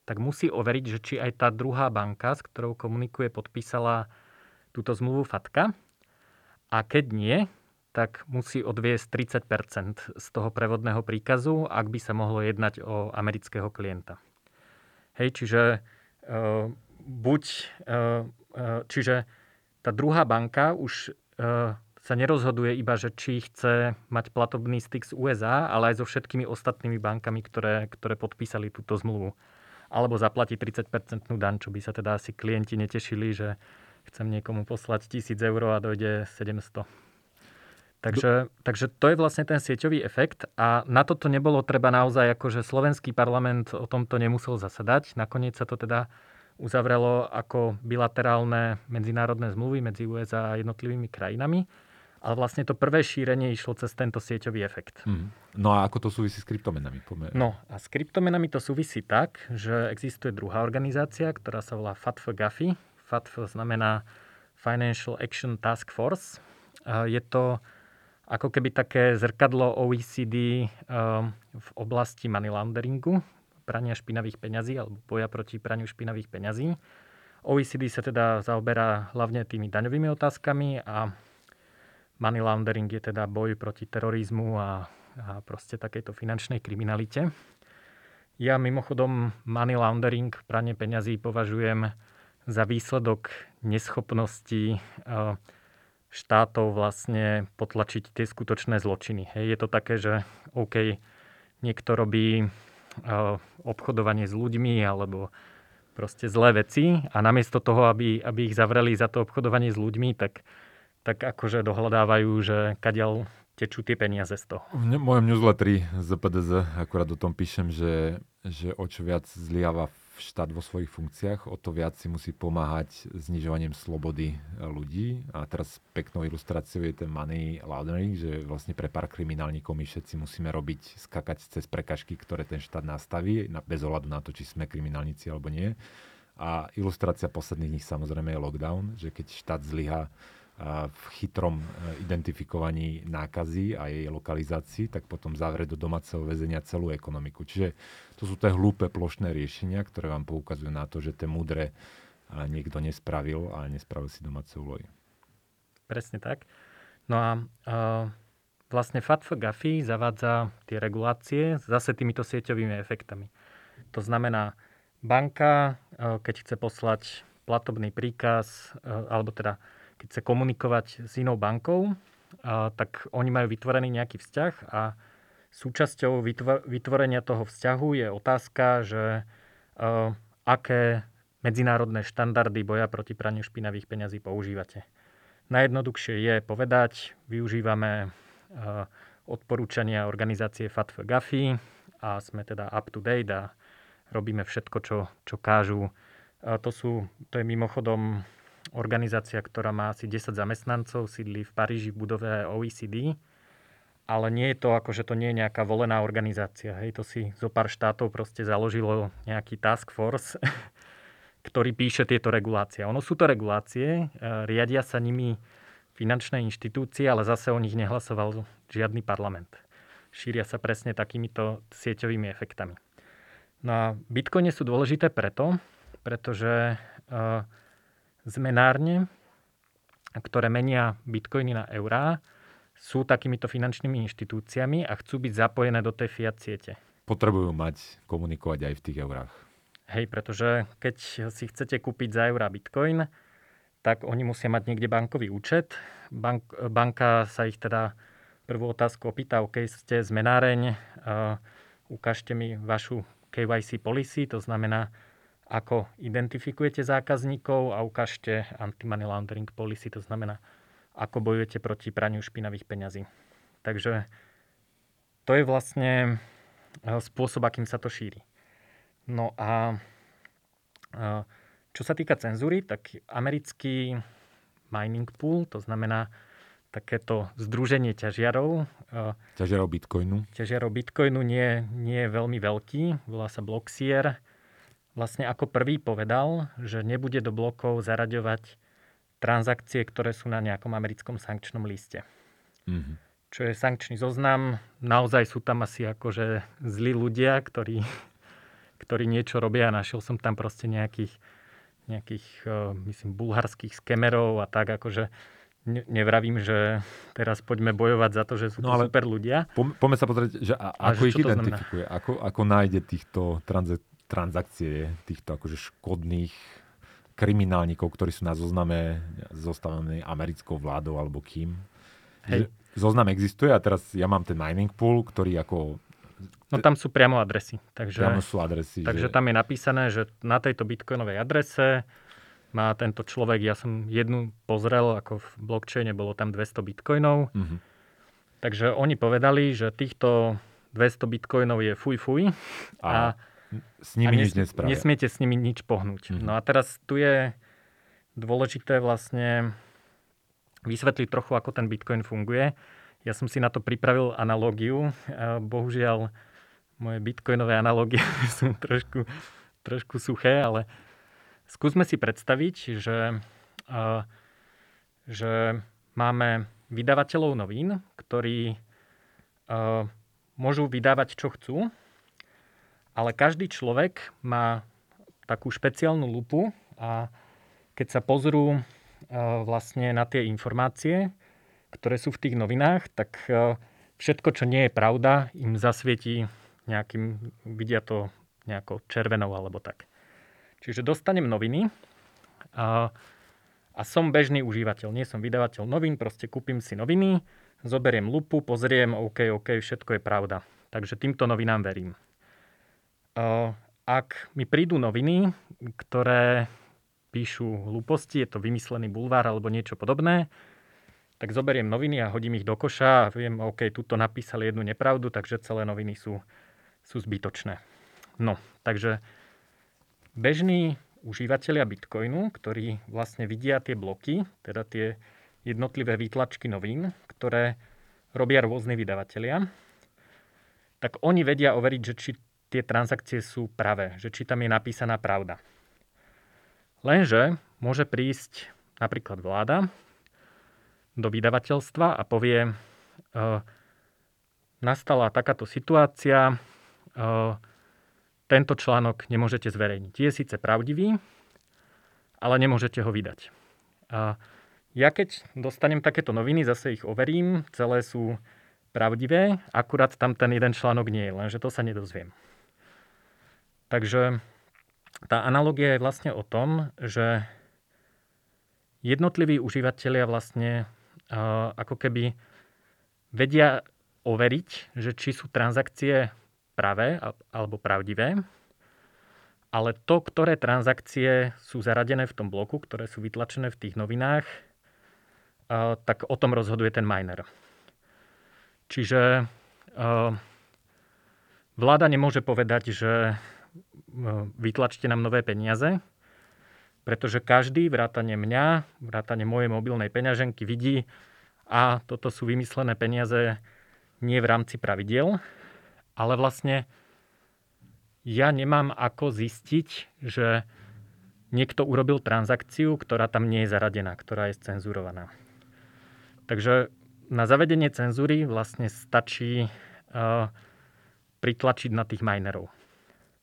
tak musí overiť, že či aj tá druhá banka, s ktorou komunikuje, podpísala túto zmluvu FATKA. A keď nie, tak musí odviesť 30% z toho prevodného príkazu, ak by sa mohlo jednať o amerického klienta. Hej, čiže uh, buď, uh, uh, čiže tá druhá banka už uh, sa nerozhoduje iba, že či chce mať platobný styk z USA, ale aj so všetkými ostatnými bankami, ktoré, ktoré podpísali túto zmluvu. Alebo zaplatí 30% daň, čo by sa teda asi klienti netešili, že chcem niekomu poslať 1000 eur a dojde 700 Takže, takže to je vlastne ten sieťový efekt a na toto nebolo treba naozaj, akože slovenský parlament o tomto nemusel zasadať. Nakoniec sa to teda uzavrelo ako bilaterálne medzinárodné zmluvy medzi USA a jednotlivými krajinami. Ale vlastne to prvé šírenie išlo cez tento sieťový efekt. Hmm. No a ako to súvisí s kryptomenami? Pomer. No a s kryptomenami to súvisí tak, že existuje druhá organizácia, ktorá sa volá FATF GAFI. FATF znamená Financial Action Task Force. Je to ako keby také zrkadlo OECD um, v oblasti money launderingu, prania špinavých peňazí alebo boja proti praniu špinavých peňazí. OECD sa teda zaoberá hlavne tými daňovými otázkami a money laundering je teda boj proti terorizmu a, a proste takejto finančnej kriminalite. Ja mimochodom money laundering, pranie peňazí považujem za výsledok neschopnosti uh, štátov vlastne potlačiť tie skutočné zločiny. Hej, je to také, že OK, niekto robí uh, obchodovanie s ľuďmi alebo proste zlé veci a namiesto toho, aby, aby ich zavreli za to obchodovanie s ľuďmi, tak, tak akože dohľadávajú, že kadiaľ tečú tie peniaze z toho. V mojom newsletteri z PDZ akurát o tom píšem, že, že o čo viac zliava štát vo svojich funkciách, o to viac si musí pomáhať znižovaním slobody e, ľudí. A teraz peknou ilustráciou je ten money laundering, že vlastne pre pár kriminálnikov my všetci musíme robiť, skakať cez prekažky, ktoré ten štát nastaví, bez ohľadu na to, či sme kriminálnici alebo nie. A ilustrácia posledných dní samozrejme je lockdown, že keď štát zlyha v chytrom e, identifikovaní nákazy a jej lokalizácii, tak potom zavre do domáceho väzenia celú ekonomiku. Čiže to sú tie hlúpe plošné riešenia, ktoré vám poukazujú na to, že tie múdre niekto nespravil a nespravil si domáce úlohy. Presne tak. No a uh, vlastne FATF GAFI zavádza tie regulácie zase týmito sieťovými efektami. To znamená, banka, uh, keď chce poslať platobný príkaz, uh, alebo teda keď chce komunikovať s inou bankou, tak oni majú vytvorený nejaký vzťah a súčasťou vytvorenia toho vzťahu je otázka, že aké medzinárodné štandardy boja proti praniu špinavých peňazí používate. Najjednoduchšie je povedať, využívame odporúčania organizácie FATF GAFI a sme teda up to date a robíme všetko, čo, čo kážu. To, sú, to je mimochodom organizácia, ktorá má asi 10 zamestnancov, sídli v Paríži v budove OECD ale nie je to ako, že to nie je nejaká volená organizácia. Hej, to si zo pár štátov proste založilo nejaký task force, [laughs] ktorý píše tieto regulácie. Ono sú to regulácie, riadia sa nimi finančné inštitúcie, ale zase o nich nehlasoval žiadny parlament. Šíria sa presne takýmito sieťovými efektami. No a bitcoiny sú dôležité preto, pretože uh, zmenárne, ktoré menia bitcoiny na eurá, sú takýmito finančnými inštitúciami a chcú byť zapojené do tej fiat siete. Potrebujú mať, komunikovať aj v tých eurách. Hej, pretože keď si chcete kúpiť za eurá bitcoin, tak oni musia mať niekde bankový účet. Bank, banka sa ich teda prvú otázku opýta, OK, ste zmenáreň, uh, ukážte mi vašu KYC policy, to znamená, ako identifikujete zákazníkov a ukážte anti-money laundering policy, to znamená, ako bojujete proti praniu špinavých peňazí. Takže to je vlastne eh, spôsob, akým sa to šíri. No a eh, čo sa týka cenzúry, tak americký mining pool, to znamená takéto združenie ťažiarov. Eh, ťažiarov Bitcoinu. Ťažiarov Bitcoinu nie, nie je veľmi veľký, volá sa Bloxier. Vlastne ako prvý povedal, že nebude do blokov zaraďovať transakcie, ktoré sú na nejakom americkom sankčnom liste. Mm-hmm. Čo je sankčný zoznam. Naozaj sú tam asi akože zlí ľudia, ktorí, ktorí niečo robia. Našiel som tam proste nejakých, nejakých eh, myslím, bulharských skemerov a tak akože nevravím, že teraz poďme bojovať za to, že sú no ale super ľudia. Po, poďme sa pozrieť, že a, ako ich identifikuje, ako, ako nájde týchto tranze, transakcie, týchto akože škodných kriminálnikov, ktorí sú na zozname zostavený americkou vládou alebo kým. Hej. Zoznam existuje a teraz ja mám ten mining pool, ktorý ako... No tam sú priamo adresy. Takže, priamo sú adresy. Takže že... tam je napísané, že na tejto bitcoinovej adrese má tento človek, ja som jednu pozrel, ako v blockchaine bolo tam 200 bitcoinov. Mm-hmm. Takže oni povedali, že týchto 200 bitcoinov je fuj fuj a, a s nimi nič nespravia. Nesmiete s nimi nič pohnúť. Mm-hmm. No a teraz tu je dôležité vlastne vysvetliť trochu, ako ten bitcoin funguje. Ja som si na to pripravil analógiu. Bohužiaľ, moje bitcoinové analógie [laughs] sú trošku, trošku suché, ale Skúsme si predstaviť, že, uh, že máme vydavateľov novín, ktorí uh, môžu vydávať, čo chcú, ale každý človek má takú špeciálnu lupu a keď sa pozrú uh, vlastne na tie informácie, ktoré sú v tých novinách, tak uh, všetko, čo nie je pravda, im zasvietí nejakým, vidia to nejakou červenou alebo tak. Čiže dostanem noviny a, a som bežný užívateľ. Nie som vydavateľ novín, proste kúpim si noviny, zoberiem lupu, pozriem, OK, OK, všetko je pravda. Takže týmto novinám verím. Ak mi prídu noviny, ktoré píšu hlúposti, je to vymyslený bulvár alebo niečo podobné, tak zoberiem noviny a hodím ich do koša a viem, OK, tuto napísali jednu nepravdu, takže celé noviny sú, sú zbytočné. No, takže bežní užívateľia Bitcoinu, ktorí vlastne vidia tie bloky, teda tie jednotlivé výtlačky novín, ktoré robia rôzni vydavatelia, tak oni vedia overiť, že či tie transakcie sú pravé, že či tam je napísaná pravda. Lenže môže prísť napríklad vláda do vydavateľstva a povie, e, nastala takáto situácia, e, tento článok nemôžete zverejniť. Je síce pravdivý, ale nemôžete ho vydať. A ja keď dostanem takéto noviny, zase ich overím, celé sú pravdivé, akurát tam ten jeden článok nie je, lenže to sa nedozviem. Takže tá analogia je vlastne o tom, že jednotliví užívateľia vlastne uh, ako keby vedia overiť, že či sú transakcie pravé alebo pravdivé, ale to, ktoré transakcie sú zaradené v tom bloku, ktoré sú vytlačené v tých novinách, tak o tom rozhoduje ten miner. Čiže vláda nemôže povedať, že vytlačte nám nové peniaze, pretože každý, vrátane mňa, vrátane mojej mobilnej peňaženky vidí, a toto sú vymyslené peniaze nie v rámci pravidiel, ale vlastne ja nemám ako zistiť, že niekto urobil transakciu, ktorá tam nie je zaradená, ktorá je cenzurovaná. Takže na zavedenie cenzúry vlastne stačí uh, pritlačiť na tých minerov.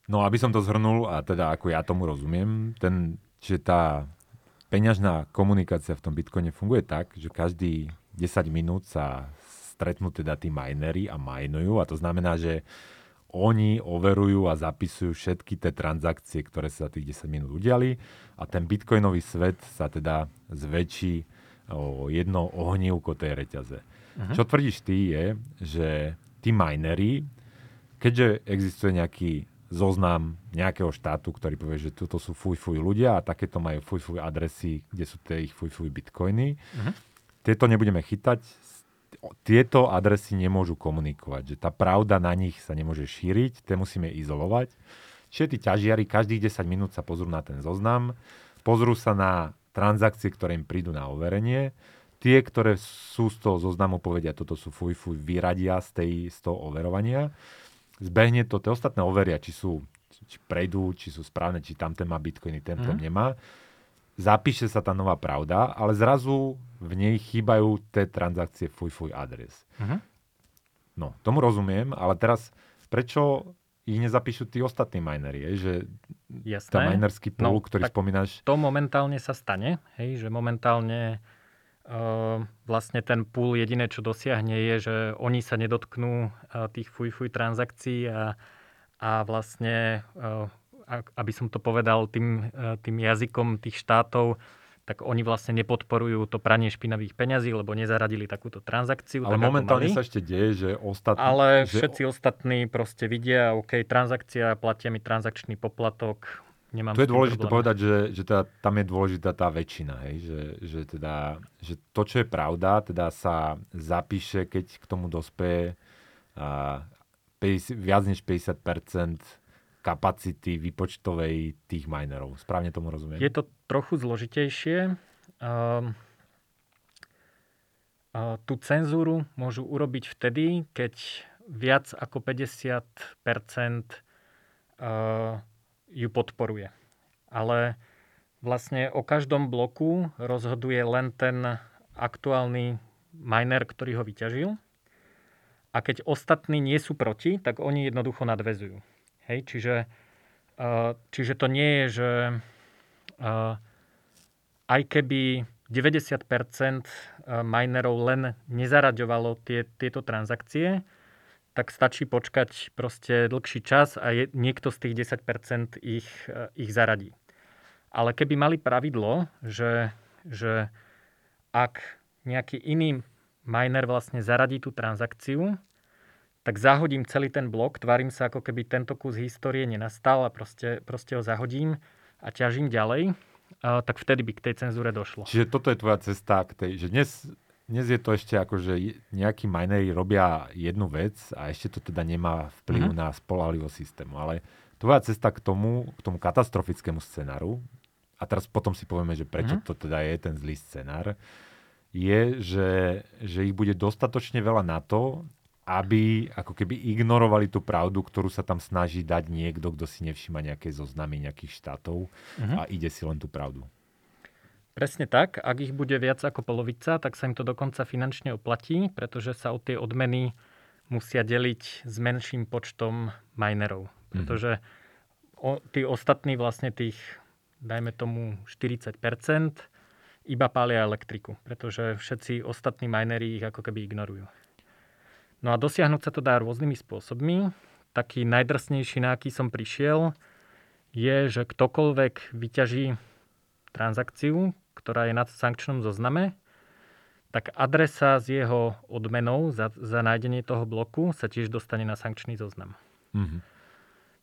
No aby som to zhrnul, a teda ako ja tomu rozumiem, ten, že tá peňažná komunikácia v tom Bitcoine funguje tak, že každý 10 minút sa stretnú teda tí minery a majnujú a to znamená, že oni overujú a zapisujú všetky tie transakcie, ktoré sa za tých 10 minút udiali a ten bitcoinový svet sa teda zväčší o jedno ohnívko tej reťaze. Uh-huh. Čo tvrdíš ty je, že tí minery, keďže existuje nejaký zoznam nejakého štátu, ktorý povie, že toto sú fuj fuj ľudia a takéto majú fuj fuj adresy, kde sú tie ich fuj fuj bitcoiny, uh-huh. tieto nebudeme chytať, tieto adresy nemôžu komunikovať, že tá pravda na nich sa nemôže šíriť, tie musíme izolovať. Čiže tí ťažiari každých 10 minút sa pozrú na ten zoznam, pozrú sa na transakcie, ktoré im prídu na overenie, tie, ktoré sú z toho zoznamu, povedia, toto sú fuj, fuj, vyradia z, tej, z toho overovania. Zbehne to, tie ostatné overia, či sú, či prejdú, či sú správne, či tamten má bitcoiny, ten mm. nemá zapíše sa tá nová pravda, ale zrazu v nej chýbajú tie transakcie fuj fuj adres. Uh-huh. No, tomu rozumiem, ale teraz prečo ich nezapíšu tí ostatní minery, je, že Jasné. tá minerský pool, no, ktorý spomínaš... To momentálne sa stane, hej, že momentálne vlastne ten pool jediné, čo dosiahne, je, že oni sa nedotknú uh, tých fuj fuj transakcií a, a vlastne uh, aby som to povedal tým, e, tým jazykom tých štátov, tak oni vlastne nepodporujú to pranie špinavých peňazí, lebo nezaradili takúto transakciu. Ale tak momentálne sa ešte deje, že ostatní... Ale že... všetci ostatní proste vidia, OK, transakcia, platia mi transakčný poplatok, nemám Tu je dôležité problém. povedať, že, že teda, tam je dôležitá tá väčšina, hej? Že, že, teda, že to, čo je pravda, teda sa zapíše, keď k tomu dospeje uh, 50, viac než 50% kapacity výpočtovej tých minerov. Správne tomu rozumiem? Je to trochu zložitejšie. Uh, uh, tú cenzúru môžu urobiť vtedy, keď viac ako 50 uh, ju podporuje. Ale vlastne o každom bloku rozhoduje len ten aktuálny miner, ktorý ho vyťažil. A keď ostatní nie sú proti, tak oni jednoducho nadvezujú. Hej, čiže, uh, čiže to nie je, že uh, aj keby 90% minerov len nezaraďovalo tie, tieto transakcie, tak stačí počkať proste dlhší čas a je, niekto z tých 10% ich, ich zaradí. Ale keby mali pravidlo, že, že ak nejaký iný miner vlastne zaradí tú transakciu, tak zahodím celý ten blok, tvárim sa, ako keby tento kus histórie nenastal a proste, proste ho zahodím a ťažím ďalej, a, tak vtedy by k tej cenzúre došlo. Čiže toto je tvoja cesta k tej, že dnes, dnes je to ešte ako, že nejakí minery robia jednu vec a ešte to teda nemá vplyv mm-hmm. na spolahlivosť systému, ale tvoja cesta k tomu, k tomu katastrofickému scenáru, a teraz potom si povieme, že prečo mm-hmm. to teda je ten zlý scenár, je, že, že ich bude dostatočne veľa na to, aby ako keby ignorovali tú pravdu, ktorú sa tam snaží dať niekto, kto si nevšíma nejaké zoznamy nejakých štátov uh-huh. a ide si len tú pravdu. Presne tak. Ak ich bude viac ako polovica, tak sa im to dokonca finančne oplatí, pretože sa o tie odmeny musia deliť s menším počtom minerov. Mhm. Pretože o, tí ostatní vlastne tých, dajme tomu 40%, iba pália elektriku, pretože všetci ostatní minery ich ako keby ignorujú. No a dosiahnuť sa to dá rôznymi spôsobmi. Taký najdrsnejší, na aký som prišiel, je, že ktokoľvek vyťaží transakciu, ktorá je na sankčnom zozname, tak adresa s jeho odmenou za, za nájdenie toho bloku sa tiež dostane na sankčný zoznam. Mm-hmm.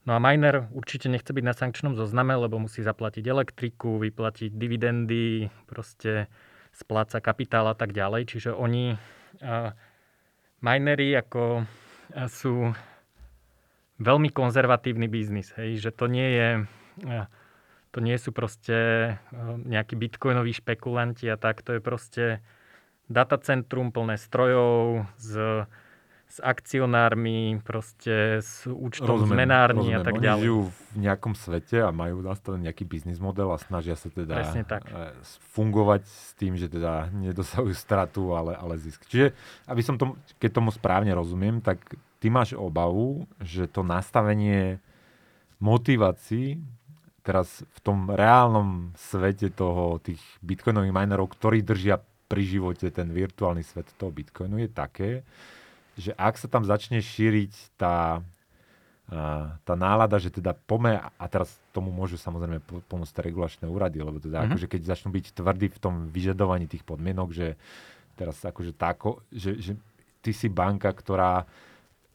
No a miner určite nechce byť na sankčnom zozname, lebo musí zaplatiť elektriku, vyplatiť dividendy, proste spláca kapitál a tak ďalej. Čiže oni minery ako sú veľmi konzervatívny biznis. Hej? Že to nie je... To nie sú proste nejakí bitcoinoví špekulanti a tak. To je proste datacentrum plné strojov s, s akcionármi, proste s účtom rozumiem, zmenárni rozumiem. a tak Oni ďalej. žijú v nejakom svete a majú nastavený nejaký biznis model a snažia sa teda tak. E, fungovať s tým, že teda nedosahujú stratu, ale, ale zisk. Čiže, aby som tomu, keď tomu správne rozumiem, tak ty máš obavu, že to nastavenie motivácií teraz v tom reálnom svete toho, tých bitcoinových minerov, ktorí držia pri živote ten virtuálny svet toho bitcoinu, je také, že ak sa tam začne šíriť tá, tá nálada, že teda pome, a teraz tomu môžu samozrejme pomôcť regulačné úrady, lebo teda mm-hmm. akože keď začnú byť tvrdí v tom vyžadovaní tých podmienok, že teraz akože tako, že, že ty si banka, ktorá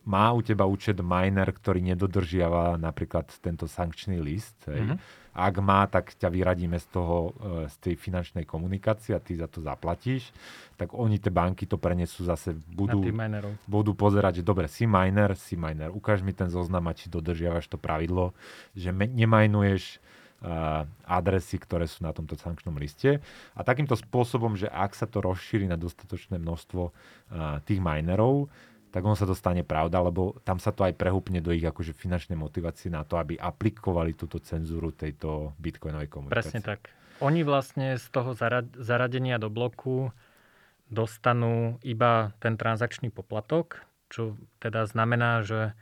má u teba účet miner, ktorý nedodržiava napríklad tento sankčný list, hej, mm-hmm ak má, tak ťa vyradíme z toho, e, z tej finančnej komunikácie a ty za to zaplatíš, tak oni, tie banky to prenesú zase, budú, budú pozerať, že dobre, si miner, si miner, ukáž mi ten zoznam a či dodržiavaš to pravidlo, že me, nemajnuješ uh, adresy, ktoré sú na tomto sankčnom liste. A takýmto spôsobom, že ak sa to rozšíri na dostatočné množstvo uh, tých minerov, tak on sa dostane pravda, lebo tam sa to aj prehúpne do ich akože finančnej motivácie na to, aby aplikovali túto cenzúru tejto bitcoinovej komunikácie. Presne tak. Oni vlastne z toho zaradenia do bloku dostanú iba ten transakčný poplatok, čo teda znamená, že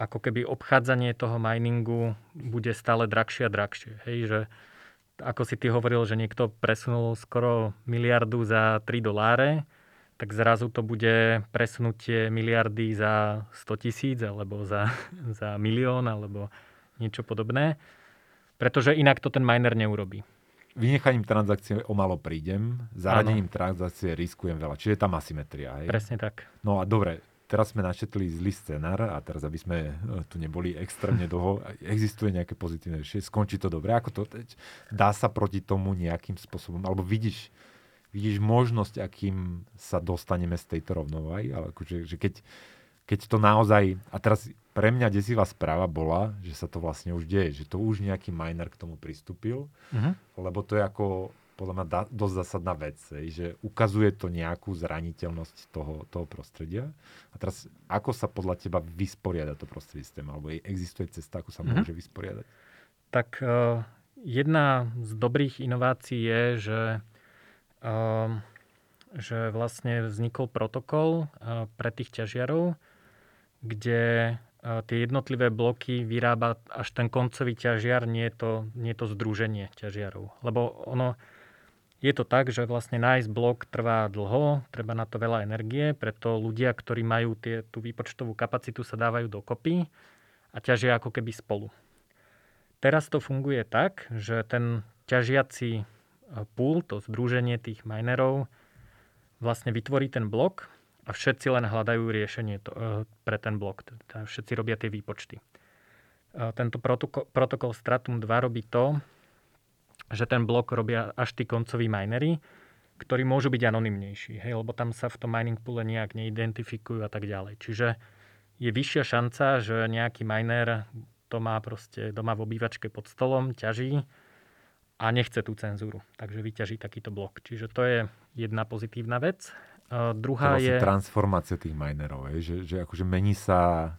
ako keby obchádzanie toho miningu bude stále drahšie a drahšie. Hej, že ako si ty hovoril, že niekto presunul skoro miliardu za 3 doláre, tak zrazu to bude presnutie miliardy za 100 tisíc alebo za, [laughs] za milión alebo niečo podobné. Pretože inak to ten miner neurobí. Vynechaním transakcie o malo prídem, zaradením ano. transakcie riskujem veľa. Čiže je tam asymetria. Hej? Presne tak. No a dobre, teraz sme našetli zlý scenár a teraz, aby sme e, tu neboli extrémne [laughs] dlho, existuje nejaké pozitívne riešenie, skončí to dobre. Ako to? Dá sa proti tomu nejakým spôsobom, alebo vidíš vidíš možnosť, akým sa dostaneme z tejto rovnováhy, ale akože, že keď, keď to naozaj, a teraz pre mňa desivá správa bola, že sa to vlastne už deje, že to už nejaký miner k tomu pristúpil, uh-huh. lebo to je ako podľa mňa da, dosť zásadná vec, že ukazuje to nejakú zraniteľnosť toho, toho prostredia. A teraz, ako sa podľa teba vysporiada to prostredie s tým, alebo existuje cesta, ako sa uh-huh. môže vysporiadať? Tak uh, jedna z dobrých inovácií je, že že vlastne vznikol protokol eh, pre tých ťažiarov, kde eh, tie jednotlivé bloky vyrába až ten koncový ťažiar, nie je to, nie je to združenie ťažiarov. Lebo ono, je to tak, že vlastne nájsť blok trvá dlho, treba na to veľa energie, preto ľudia, ktorí majú tie, tú výpočtovú kapacitu, sa dávajú dokopy a ťažia ako keby spolu. Teraz to funguje tak, že ten ťažiaci pool, to združenie tých minerov, vlastne vytvorí ten blok a všetci len hľadajú riešenie to, e, pre ten blok. Teda všetci robia tie výpočty. E, tento protokol, protokol Stratum 2 robí to, že ten blok robia až tí koncoví minery, ktorí môžu byť anonymnejší, hej, lebo tam sa v tom mining poole nejak neidentifikujú a tak ďalej. Čiže je vyššia šanca, že nejaký miner to má proste doma v obývačke pod stolom, ťaží a nechce tú cenzúru. Takže vyťaží takýto blok. Čiže to je jedna pozitívna vec. Uh, druhá to je... transformácia tých minerov, je, že, že akože mení sa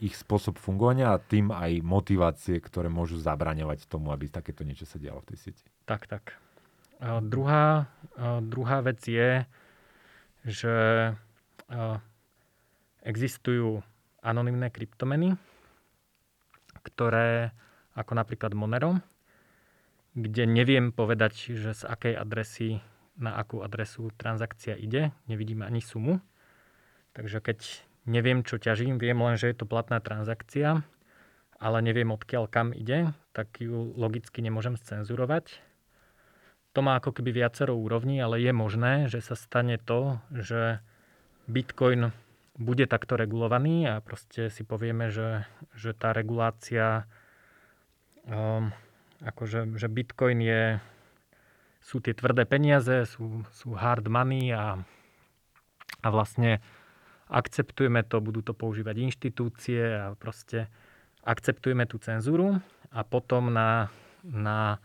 ich spôsob fungovania a tým aj motivácie, ktoré môžu zabraňovať tomu, aby takéto niečo sa dialo v tej sieti. Tak, tak. Uh, druhá, uh, druhá vec je, že uh, existujú anonymné kryptomeny, ktoré, ako napríklad Monero, kde neviem povedať, že z akej adresy na akú adresu transakcia ide. Nevidím ani sumu. Takže keď neviem, čo ťažím, viem len, že je to platná transakcia, ale neviem, odkiaľ kam ide, tak ju logicky nemôžem scenzurovať. To má ako keby viacero úrovní, ale je možné, že sa stane to, že Bitcoin bude takto regulovaný a proste si povieme, že, že tá regulácia um, akože, že Bitcoin je, sú tie tvrdé peniaze, sú, sú hard money a, a vlastne akceptujeme to, budú to používať inštitúcie a proste akceptujeme tú cenzúru a potom na, na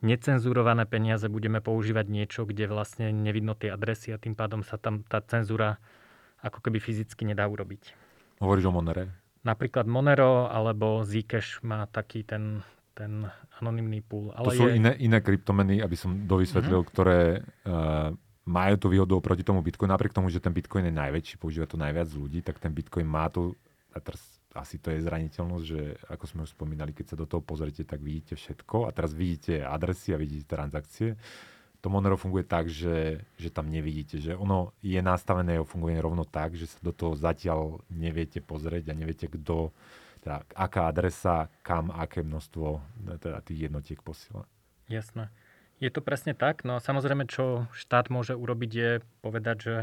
necenzurované peniaze budeme používať niečo, kde vlastne nevidno tie adresy a tým pádom sa tam tá cenzúra ako keby fyzicky nedá urobiť. Hovoríš o Monere? Napríklad Monero alebo Zcash má taký ten, ten anonymný pool. Ale to sú je... iné, iné kryptomeny, aby som dovysvetlil, mm-hmm. ktoré uh, majú tú výhodu oproti tomu Bitcoin. Napriek tomu, že ten Bitcoin je najväčší, používa to najviac ľudí, tak ten Bitcoin má tu, a teraz asi to je zraniteľnosť, že ako sme už spomínali, keď sa do toho pozrite, tak vidíte všetko a teraz vidíte adresy a vidíte transakcie to Monero funguje tak, že, že tam nevidíte, že ono je nastavené, jeho fungovanie rovno tak, že sa do toho zatiaľ neviete pozrieť a neviete, kto, teda aká adresa, kam, aké množstvo teda tých jednotiek posiela. Jasné. Je to presne tak. No a samozrejme, čo štát môže urobiť, je povedať, že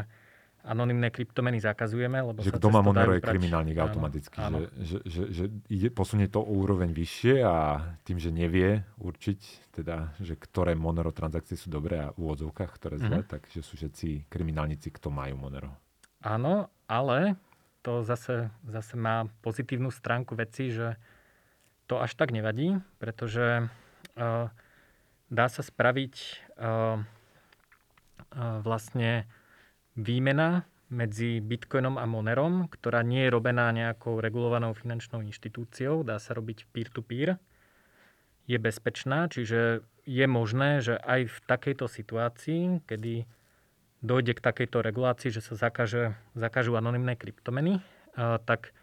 anonimné kryptomeny zakazujeme, lebo že sa kto má Monero je kriminálnik áno, automaticky, áno. Že, že, že, že ide, posunie to o úroveň vyššie a tým, že nevie určiť, teda, že ktoré Monero transakcie sú dobré a v úvodzovkách, ktoré zlé, mm-hmm. takže sú všetci kriminálnici, kto majú Monero. Áno, ale to zase, zase má pozitívnu stránku veci, že to až tak nevadí, pretože uh, dá sa spraviť uh, uh, vlastne výmena medzi Bitcoinom a Monerom, ktorá nie je robená nejakou regulovanou finančnou inštitúciou, dá sa robiť peer-to-peer, je bezpečná, čiže je možné, že aj v takejto situácii, kedy dojde k takejto regulácii, že sa zakaže, zakažú anonimné kryptomeny, tak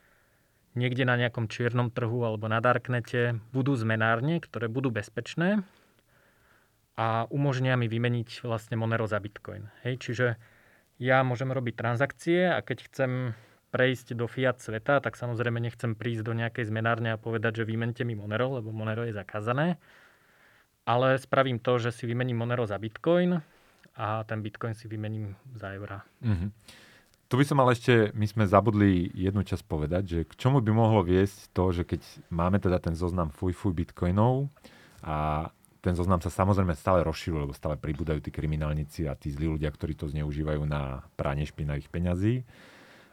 niekde na nejakom čiernom trhu alebo na Darknete budú zmenárne, ktoré budú bezpečné a umožnia mi vymeniť vlastne Monero za Bitcoin. Hej, čiže ja môžem robiť transakcie a keď chcem prejsť do fiat sveta, tak samozrejme nechcem prísť do nejakej zmenárne a povedať, že vymente mi Monero, lebo Monero je zakázané. Ale spravím to, že si vymením Monero za Bitcoin a ten Bitcoin si vymením za eurá. Mm-hmm. Tu by som mal ešte, my sme zabudli jednu časť povedať, že k čomu by mohlo viesť to, že keď máme teda ten zoznam fuj fuj bitcoinov a ten zoznam sa samozrejme stále rozširuje, lebo stále pribúdajú tí kriminálnici a tí zlí ľudia, ktorí to zneužívajú na pranie špinavých peňazí.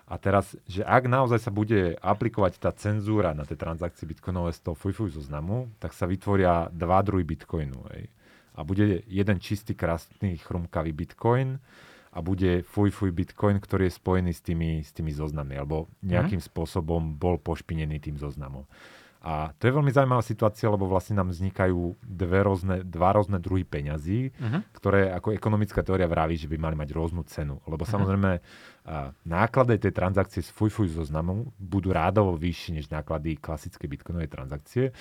A teraz, že ak naozaj sa bude aplikovať tá cenzúra na tie transakcie bitcoinové z toho fuj zoznamu, tak sa vytvoria dva druhy bitcoinu. Ej. A bude jeden čistý, krásny, chrumkavý bitcoin a bude fuj fuj bitcoin, ktorý je spojený s tými, s tými zoznami, alebo nejakým mm. spôsobom bol pošpinený tým zoznamom. A to je veľmi zaujímavá situácia, lebo vlastne nám vznikajú dve rôzne, dva rôzne druhy peňazí, uh-huh. ktoré ako ekonomická teória vraví, že by mali mať rôznu cenu. Lebo uh-huh. samozrejme náklady tej transakcie z fuj zoznamu budú rádovo vyššie než náklady klasickej bitcoinovej transakcie.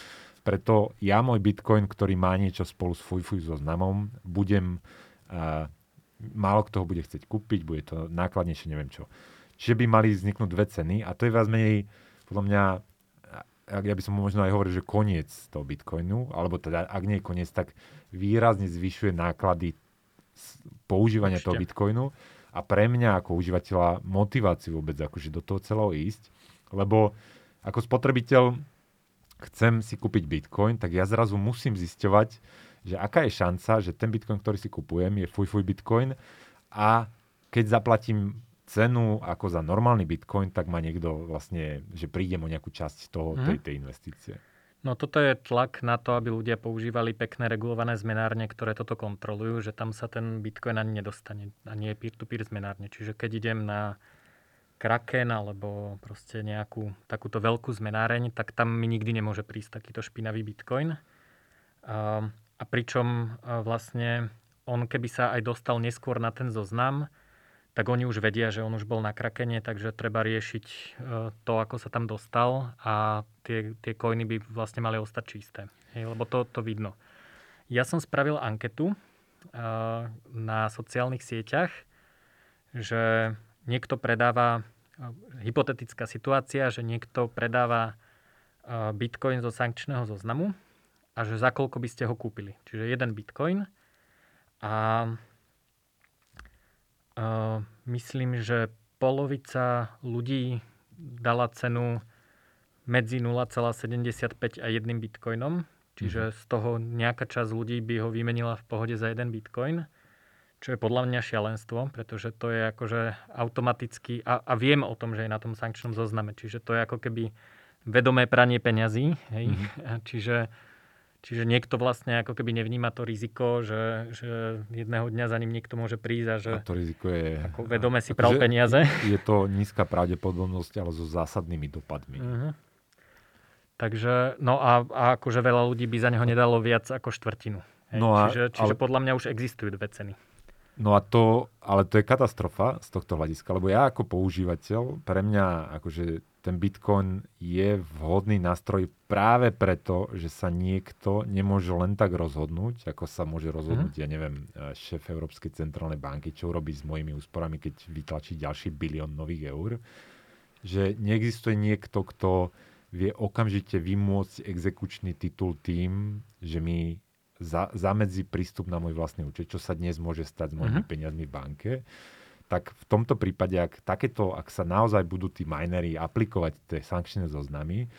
Preto ja môj bitcoin, ktorý má niečo spolu s fuj zoznamom, budem, uh, málo kto ho bude chcieť kúpiť, bude to nákladnejšie, neviem čo. Čiže by mali vzniknúť dve ceny a to je viac menej podľa mňa ja by som možno aj hovoril, že koniec toho Bitcoinu, alebo teda ak nie je koniec, tak výrazne zvyšuje náklady používania Určite. toho Bitcoinu a pre mňa ako užívateľa motiváciu vôbec akože do toho celého ísť, lebo ako spotrebiteľ chcem si kúpiť Bitcoin, tak ja zrazu musím zisťovať, že aká je šanca, že ten Bitcoin, ktorý si kupujem, je fuj fuj Bitcoin a keď zaplatím cenu ako za normálny bitcoin, tak má niekto vlastne, že prídem o nejakú časť toho, mm. tej, tej investície. No toto je tlak na to, aby ľudia používali pekné regulované zmenárne, ktoré toto kontrolujú, že tam sa ten bitcoin ani nedostane. A nie je peer-to-peer zmenárne. Čiže keď idem na Kraken alebo proste nejakú takúto veľkú zmenáreň, tak tam mi nikdy nemôže prísť takýto špinavý bitcoin. A, a pričom vlastne on keby sa aj dostal neskôr na ten zoznam, tak oni už vedia, že on už bol na krakene, takže treba riešiť e, to, ako sa tam dostal a tie, tie coiny by vlastne mali ostať čisté. Hej, lebo to, to vidno. Ja som spravil anketu e, na sociálnych sieťach, že niekto predáva, e, hypotetická situácia, že niekto predáva bitcoin zo sankčného zoznamu a že za koľko by ste ho kúpili. Čiže jeden bitcoin a Uh, myslím, že polovica ľudí dala cenu medzi 0,75 a 1 bitcoinom. Čiže mm-hmm. z toho nejaká časť ľudí by ho vymenila v pohode za jeden bitcoin. Čo je podľa mňa šialenstvo, pretože to je akože automaticky, a, a viem o tom, že je na tom sankčnom zozname, čiže to je ako keby vedomé pranie peňazí. Hej? [laughs] Mm-hmm. Čiže Čiže niekto vlastne ako keby nevníma to riziko, že, že jedného dňa za ním niekto môže prísť a že a to riziko je... Ako vedome si pral peniaze. Je to nízka pravdepodobnosť, ale so zásadnými dopadmi. Uh-huh. Takže, no a, a akože veľa ľudí by za neho nedalo viac ako štvrtinu. Hej? No a, čiže čiže ale... podľa mňa už existujú dve ceny. No a to, ale to je katastrofa z tohto hľadiska, lebo ja ako používateľ, pre mňa akože ten Bitcoin je vhodný nástroj práve preto, že sa niekto nemôže len tak rozhodnúť, ako sa môže rozhodnúť, mm. ja neviem, šéf Európskej centrálnej banky, čo urobí s mojimi úsporami, keď vytlačí ďalší bilión nových eur. Že neexistuje niekto, kto vie okamžite vymôcť exekučný titul tým, že mi za, zamedzí prístup na môj vlastný účet, čo sa dnes môže stať s mojimi uh-huh. peniazmi v banke, tak v tomto prípade, ak takéto, ak sa naozaj budú tí minery aplikovať tie sankčné zoznamy,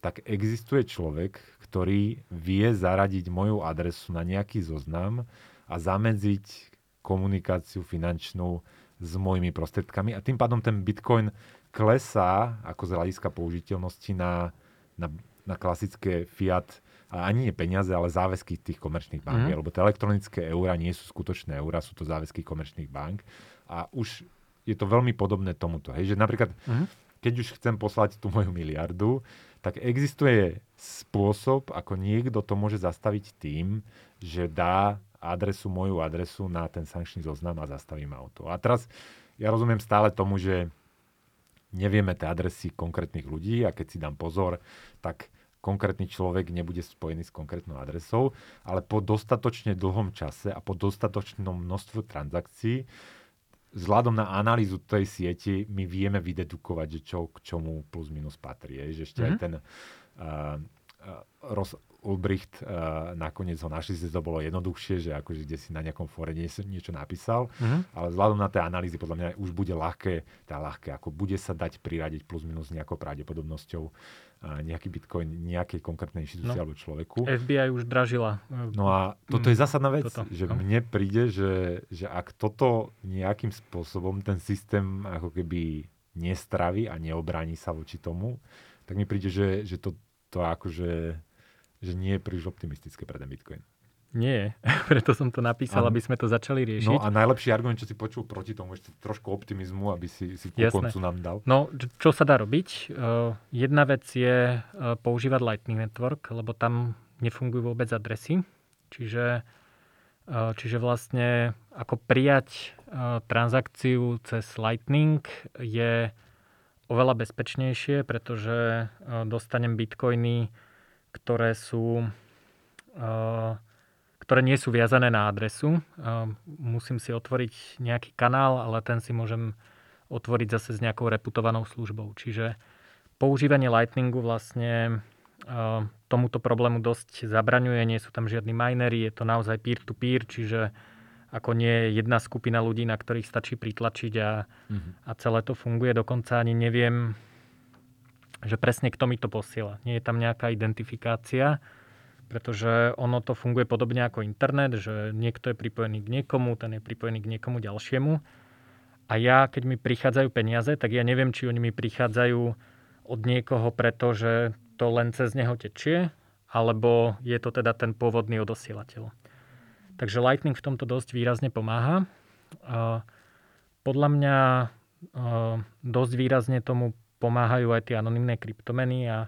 tak existuje človek, ktorý vie zaradiť moju adresu na nejaký zoznam a zamedziť komunikáciu finančnú s mojimi prostriedkami a tým pádom ten bitcoin klesá ako z hľadiska použiteľnosti na, na, na klasické fiat ani nie peniaze, ale záväzky tých komerčných bank. Mm. Lebo tie elektronické eurá nie sú skutočné eurá, sú to záväzky komerčných bank. A už je to veľmi podobné tomuto. Hej, že napríklad, mm. keď už chcem poslať tú moju miliardu, tak existuje spôsob, ako niekto to môže zastaviť tým, že dá adresu, moju adresu na ten sankčný zoznam a zastaví ma auto. A teraz ja rozumiem stále tomu, že nevieme tie adresy konkrétnych ľudí a keď si dám pozor, tak konkrétny človek nebude spojený s konkrétnou adresou, ale po dostatočne dlhom čase a po dostatočnom množstvu transakcií vzhľadom na analýzu tej sieti my vieme vydedukovať, že čo k čomu plus minus patrí. Je, že ešte mm-hmm. aj mhm. ten uh, uh, roz, Ulbricht uh, nakoniec ho našli, že to bolo jednoduchšie, že akože kde si na nejakom fóre niečo, niečo napísal, mm-hmm. ale vzhľadom na tie analýzy podľa mňa už bude ľahké, tá ľahké, ako bude sa dať priradiť plus minus nejakou pravdepodobnosťou nejaký bitcoin nejakej konkrétnej inštitúcii no. alebo človeku. FBI už dražila. Uh, no a toto mm, je zásadná vec, toto, že no. mne príde, že, že ak toto nejakým spôsobom ten systém ako keby nestraví a neobráni sa voči tomu, tak mi príde, že, že to, to akože že nie je príliš optimistické pre ten Bitcoin. Nie, [laughs] preto som to napísal, a, aby sme to začali riešiť. No a najlepší argument, čo si počul proti tomu, ešte trošku optimizmu, aby si, si ku koncu nám dal. No, čo sa dá robiť? Uh, jedna vec je uh, používať Lightning Network, lebo tam nefungujú vôbec adresy. Čiže, uh, čiže vlastne ako prijať transakciu cez Lightning je oveľa bezpečnejšie, pretože dostanem bitcoiny ktoré sú uh, ktoré nie sú viazané na adresu. Uh, musím si otvoriť nejaký kanál, ale ten si môžem otvoriť zase s nejakou reputovanou službou. Čiže používanie Lightningu vlastne uh, tomuto problému dosť zabraňuje. Nie sú tam žiadni minery, je to naozaj peer-to-peer, čiže ako nie je jedna skupina ľudí, na ktorých stačí pritlačiť a, mm-hmm. a celé to funguje. Dokonca ani neviem, že presne kto mi to posiela. Nie je tam nejaká identifikácia, pretože ono to funguje podobne ako internet, že niekto je pripojený k niekomu, ten je pripojený k niekomu ďalšiemu. A ja, keď mi prichádzajú peniaze, tak ja neviem, či oni mi prichádzajú od niekoho, pretože to len cez neho tečie, alebo je to teda ten pôvodný odosielateľ. Takže Lightning v tomto dosť výrazne pomáha. Podľa mňa dosť výrazne tomu pomáhajú aj tie anonimné kryptomeny a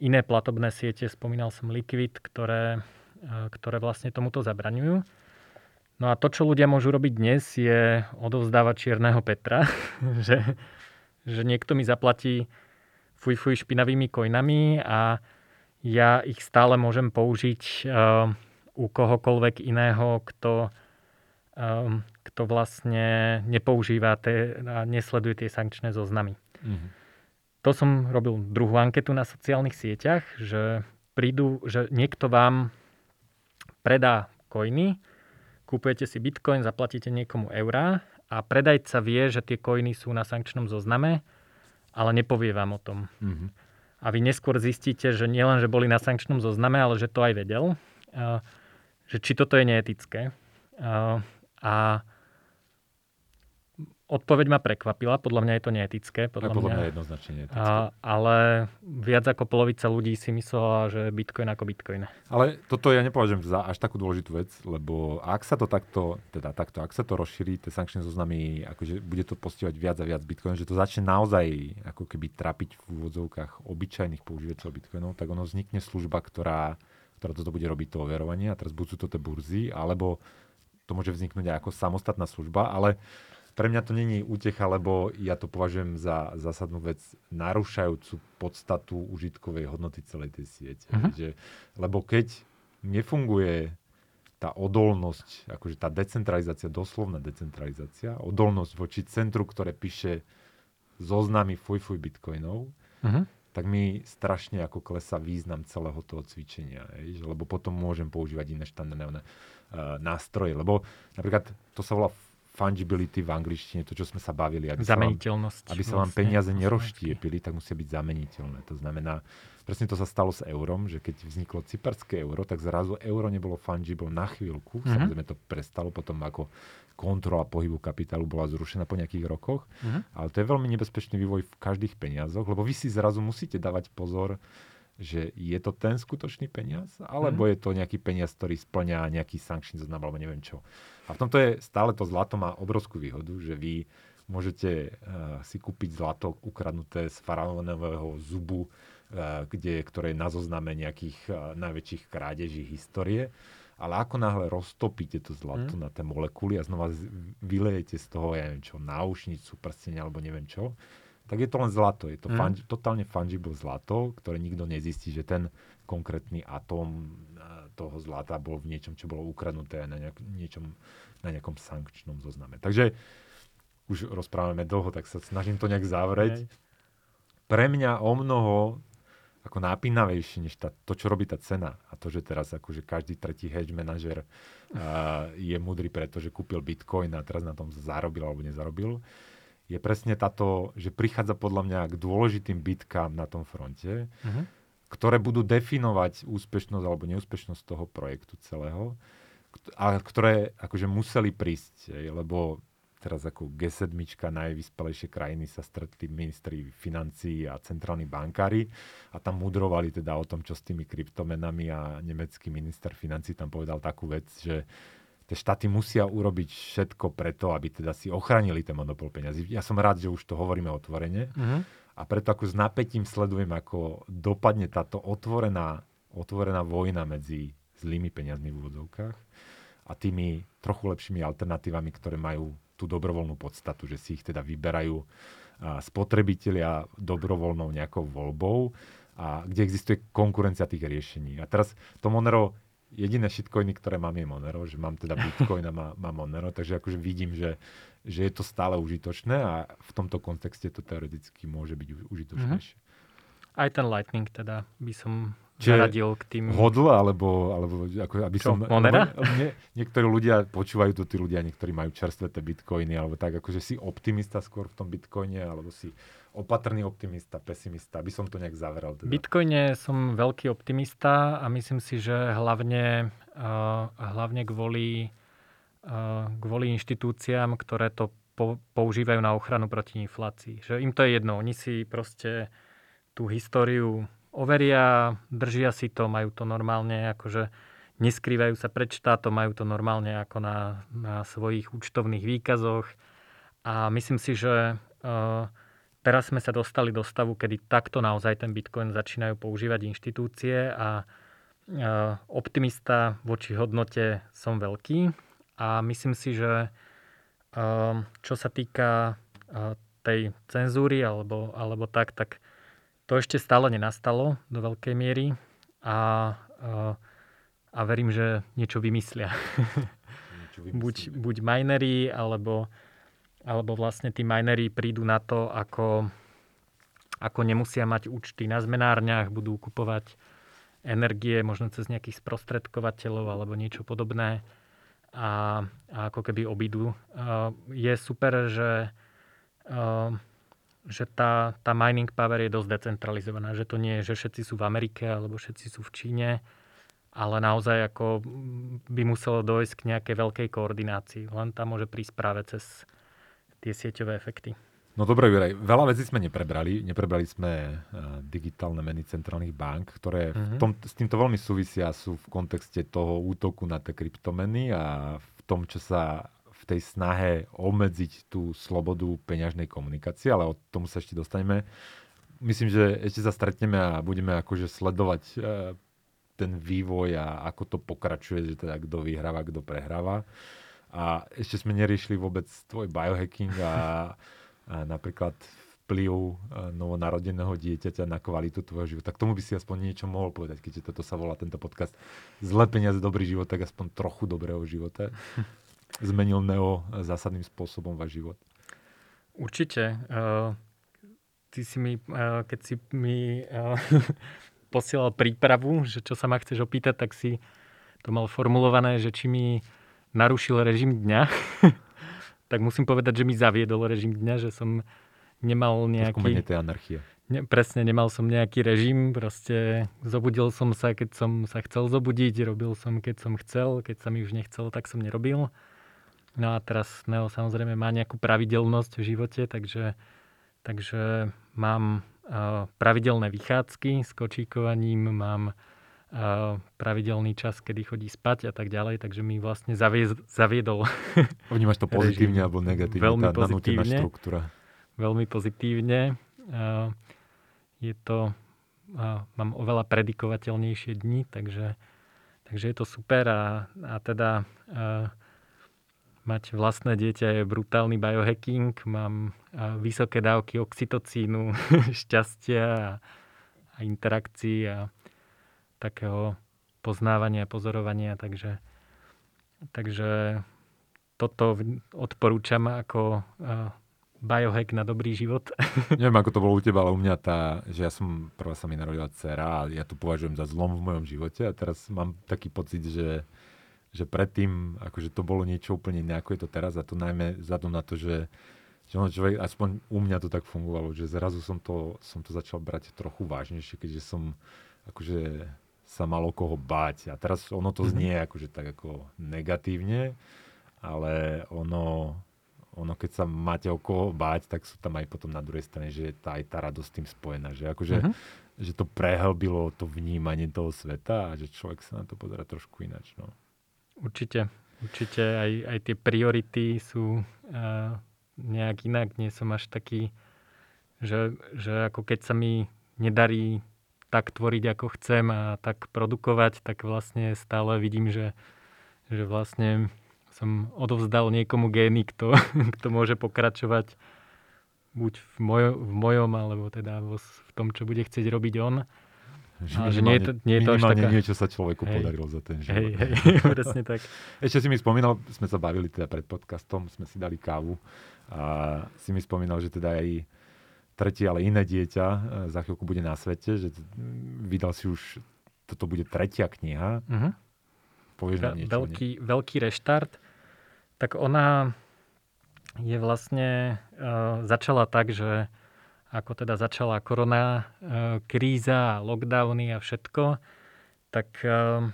iné platobné siete, spomínal som Liquid, ktoré, e, ktoré vlastne tomuto zabraňujú. No a to, čo ľudia môžu robiť dnes, je odovzdávať čierneho Petra, [laughs] že, že niekto mi zaplatí fuj fuj špinavými coinami a ja ich stále môžem použiť uh, u kohokoľvek iného, kto, um, kto vlastne nepoužíva tie, a nesleduje tie sankčné zoznamy. Mm-hmm to som robil druhú anketu na sociálnych sieťach, že prídu, že niekto vám predá coiny, kúpujete si bitcoin, zaplatíte niekomu eurá a predajca vie, že tie coiny sú na sankčnom zozname, ale nepovie vám o tom. Mm-hmm. A vy neskôr zistíte, že nielen, že boli na sankčnom zozname, ale že to aj vedel, že či toto je neetické. A odpoveď ma prekvapila, podľa mňa je to neetické. Podľa, podľa mňa, mňa jednoznačne neetické. A, ale viac ako polovica ľudí si myslela, že Bitcoin ako Bitcoin. Ale toto ja nepovažujem za až takú dôležitú vec, lebo ak sa to takto, teda takto, ak sa to rozšíri, tie sankčné zoznamy, akože bude to postihovať viac a viac Bitcoin, že to začne naozaj ako keby trapiť v úvodzovkách obyčajných používateľov Bitcoinov, tak ono vznikne služba, ktorá, ktorá toto bude robiť to overovanie a teraz buď sú to tie burzy, alebo to môže vzniknúť aj ako samostatná služba, ale pre mňa to není útecha, lebo ja to považujem za zásadnú vec narušajúcu podstatu užitkovej hodnoty celej tej siete. Uh-huh. Že, lebo keď nefunguje tá odolnosť, akože tá decentralizácia, doslovná decentralizácia, odolnosť voči centru, ktoré píše zoznamy fuj fuj bitcoinov, uh-huh. tak mi strašne ako klesá význam celého toho cvičenia. Je, lebo potom môžem používať iné štandardné uh, nástroje. Lebo napríklad to sa volá fungibility v angličtine, to, čo sme sa bavili. Aby Zameniteľnosť. Sa vám, aby sa vám vlastne, peniaze neroštiepili, tak musia byť zameniteľné. To znamená, presne to sa stalo s eurom, že keď vzniklo cyperské euro, tak zrazu euro nebolo fungible na chvíľku. Mm-hmm. Samozrejme to prestalo potom ako kontrola pohybu kapitálu bola zrušená po nejakých rokoch. Mm-hmm. Ale to je veľmi nebezpečný vývoj v každých peniazoch, lebo vy si zrazu musíte dávať pozor, že je to ten skutočný peniaz, alebo mm. je to nejaký peniaz, ktorý splňa nejaký sankčný zoznam, alebo neviem čo. A v tomto je stále to zlato má obrovskú výhodu, že vy môžete uh, si kúpiť zlato ukradnuté z faraónového zubu, uh, kde, ktoré je na zozname nejakých uh, najväčších krádeží histórie. Ale ako náhle roztopíte to zlato mm. na tie molekuly a znova vylejete z toho, ja neviem čo, náušnicu, prstenia alebo neviem čo, tak je to len zlato. Je to mm. fungi- totálne fungible zlato, ktoré nikto nezistí, že ten konkrétny atóm eh, toho zlata bol v niečom, čo bolo ukradnuté na, nejak, niečom, na nejakom sankčnom zozname. Takže už rozprávame dlho, tak sa snažím to nejak zavrieť. Pre mňa o mnoho ako nápinavejšie, než tá, to, čo robí tá cena. A to, že teraz akože každý tretí hedge manažer uh, je mudrý preto, že kúpil bitcoin a teraz na tom zarobil alebo nezarobil je presne táto, že prichádza podľa mňa k dôležitým bitkám na tom fronte, uh-huh. Ktoré budú definovať úspešnosť alebo neúspešnosť toho projektu celého, a ktoré akože museli prísť, lebo teraz ako G7, najvyspelejšie krajiny sa stretli ministri financí a centrálni bankári a tam mudrovali teda o tom, čo s tými kryptomenami a nemecký minister financí tam povedal takú vec, že tie štáty musia urobiť všetko preto, aby teda si ochránili ten monopol peniazy. Ja som rád, že už to hovoríme otvorene uh-huh. A preto ako s napätím sledujem, ako dopadne táto otvorená, otvorená vojna medzi zlými peniazmi v úvodzovkách a tými trochu lepšími alternatívami, ktoré majú tú dobrovoľnú podstatu, že si ich teda vyberajú spotrebitelia dobrovoľnou nejakou voľbou a kde existuje konkurencia tých riešení. A teraz to Monero jediné shitcoiny, ktoré mám je Monero, že mám teda [laughs] Bitcoin a mám, mám Monero, takže akože vidím, že, že je to stále užitočné a v tomto kontexte to teoreticky môže byť užitočnejšie. Mm-hmm. Aj ten Lightning teda by som Čiže zaradil k tým... Hodl, alebo, alebo ako, aby Čo, som... Monera? Nie, niektorí ľudia, počúvajú to tí ľudia, niektorí majú čerstvé tie bitcoiny, alebo tak, akože si optimista skôr v tom bitcoine, alebo si opatrný optimista, pesimista, aby som to nejak zaveral. Teda. Bitcoine som veľký optimista a myslím si, že hlavne, uh, hlavne kvôli, kvôli inštitúciám, ktoré to po, používajú na ochranu proti inflácii. Že im to je jedno, oni si proste tú históriu overia, držia si to, majú to normálne, akože neskrývajú sa pred štátom, majú to normálne ako na, na svojich účtovných výkazoch. A myslím si, že uh, teraz sme sa dostali do stavu, kedy takto naozaj ten Bitcoin začínajú používať inštitúcie a optimista voči hodnote som veľký a myslím si, že čo sa týka tej cenzúry alebo, alebo tak, tak to ešte stále nenastalo do veľkej miery a, a verím, že niečo vymyslia. Niečo [laughs] vymyslia. buď, buď minery, alebo alebo vlastne tí minery prídu na to, ako, ako nemusia mať účty na zmenárniach, budú kupovať energie možno cez nejakých sprostredkovateľov alebo niečo podobné a, a ako keby obídu. Je super, že, že tá, tá mining power je dosť decentralizovaná, že to nie je, že všetci sú v Amerike alebo všetci sú v Číne, ale naozaj ako by muselo dojsť k nejakej veľkej koordinácii. Len tam môže prísť práve cez tie sieťové efekty. No dobre, Juraj, veľa vecí sme neprebrali. Neprebrali sme uh, digitálne meny centrálnych bank, ktoré mm-hmm. v tom, s týmto veľmi súvisia, sú v kontexte toho útoku na tie kryptomeny a v tom, čo sa v tej snahe obmedziť tú slobodu peňažnej komunikácie, ale o tomu sa ešte dostaneme. Myslím, že ešte sa stretneme a budeme akože sledovať uh, ten vývoj a ako to pokračuje, že teda kto vyhráva, kto prehráva. A ešte sme neriešili vôbec tvoj biohacking a a [laughs] napríklad vplyv e, novonarodeného dieťaťa na kvalitu tvojho života. K tomu by si aspoň niečo mohol povedať, keďže toto sa volá tento podcast Zle peniaze, dobrý život, tak aspoň trochu dobrého života. [laughs] Zmenil Neo zásadným spôsobom váš život? Určite. Uh, ty si mi, uh, keď si mi uh, [laughs] posielal prípravu, že čo sa ma chceš opýtať, tak si to mal formulované, že či mi narušil režim dňa. [laughs] tak musím povedať, že mi zaviedol režim dňa, že som nemal nejaký... Trošku tej anarchie. Ne, presne, nemal som nejaký režim, proste zobudil som sa, keď som sa chcel zobudiť, robil som, keď som chcel, keď sa mi už nechcelo, tak som nerobil. No a teraz Neo samozrejme má nejakú pravidelnosť v živote, takže, takže mám uh, pravidelné vychádzky s kočíkovaním, mám pravidelný čas, kedy chodí spať a tak ďalej, takže mi vlastne zavied, zaviedol. [laughs] Vnímaš to pozitívne alebo negatívne, Veľmi tá pozitívne, štruktúra? Veľmi pozitívne. Je to, mám oveľa predikovateľnejšie dni, takže, takže je to super a, a teda mať vlastné dieťa je brutálny biohacking, mám vysoké dávky oxytocínu, [laughs] šťastia a, a interakcií a, takého poznávania, pozorovania, takže, takže toto odporúčam ako biohack na dobrý život. [laughs] Neviem, ako to bolo u teba, ale u mňa tá, že ja som, prvá sa mi narodila dcera a ja to považujem za zlom v mojom živote a teraz mám taký pocit, že, že predtým, akože to bolo niečo úplne iné, ako je to teraz a to najmä vzhľadom na to, že, človek, aspoň u mňa to tak fungovalo, že zrazu som to, som to začal brať trochu vážnejšie, keďže som akože sa malo koho báť. A teraz ono to mhm. znie akože tak ako negatívne, ale ono, ono keď sa máte o koho báť, tak sú tam aj potom na druhej strane, že tá, aj tá radosť s tým spojená. Že, akože, uh-huh. že to prehlbilo to vnímanie toho sveta a že človek sa na to pozera trošku ináč. No. Určite. Určite aj, aj tie priority sú uh, nejak inak. Nie som až taký, že, že ako keď sa mi nedarí tak tvoriť, ako chcem a tak produkovať, tak vlastne stále vidím, že, že vlastne som odovzdal niekomu gény, kto, [laughs] kto môže pokračovať buď v, mojo, v mojom, alebo teda v tom, čo bude chcieť robiť on. Že, a že nie je to, nie je to až taká... niečo sa človeku hej, podarilo za ten život. Hej, hej, [laughs] presne tak. [laughs] Ešte si mi spomínal, sme sa bavili teda pred podcastom, sme si dali kávu a si mi spomínal, že teda aj tretie, ale iné dieťa e, za chvíľku bude na svete, že vydal si už, toto bude tretia kniha. Uh-huh. Povieš nám niečo? Veľký, veľký reštart. Tak ona je vlastne, uh, začala tak, že ako teda začala korona, uh, kríza, lockdowny a všetko, tak uh,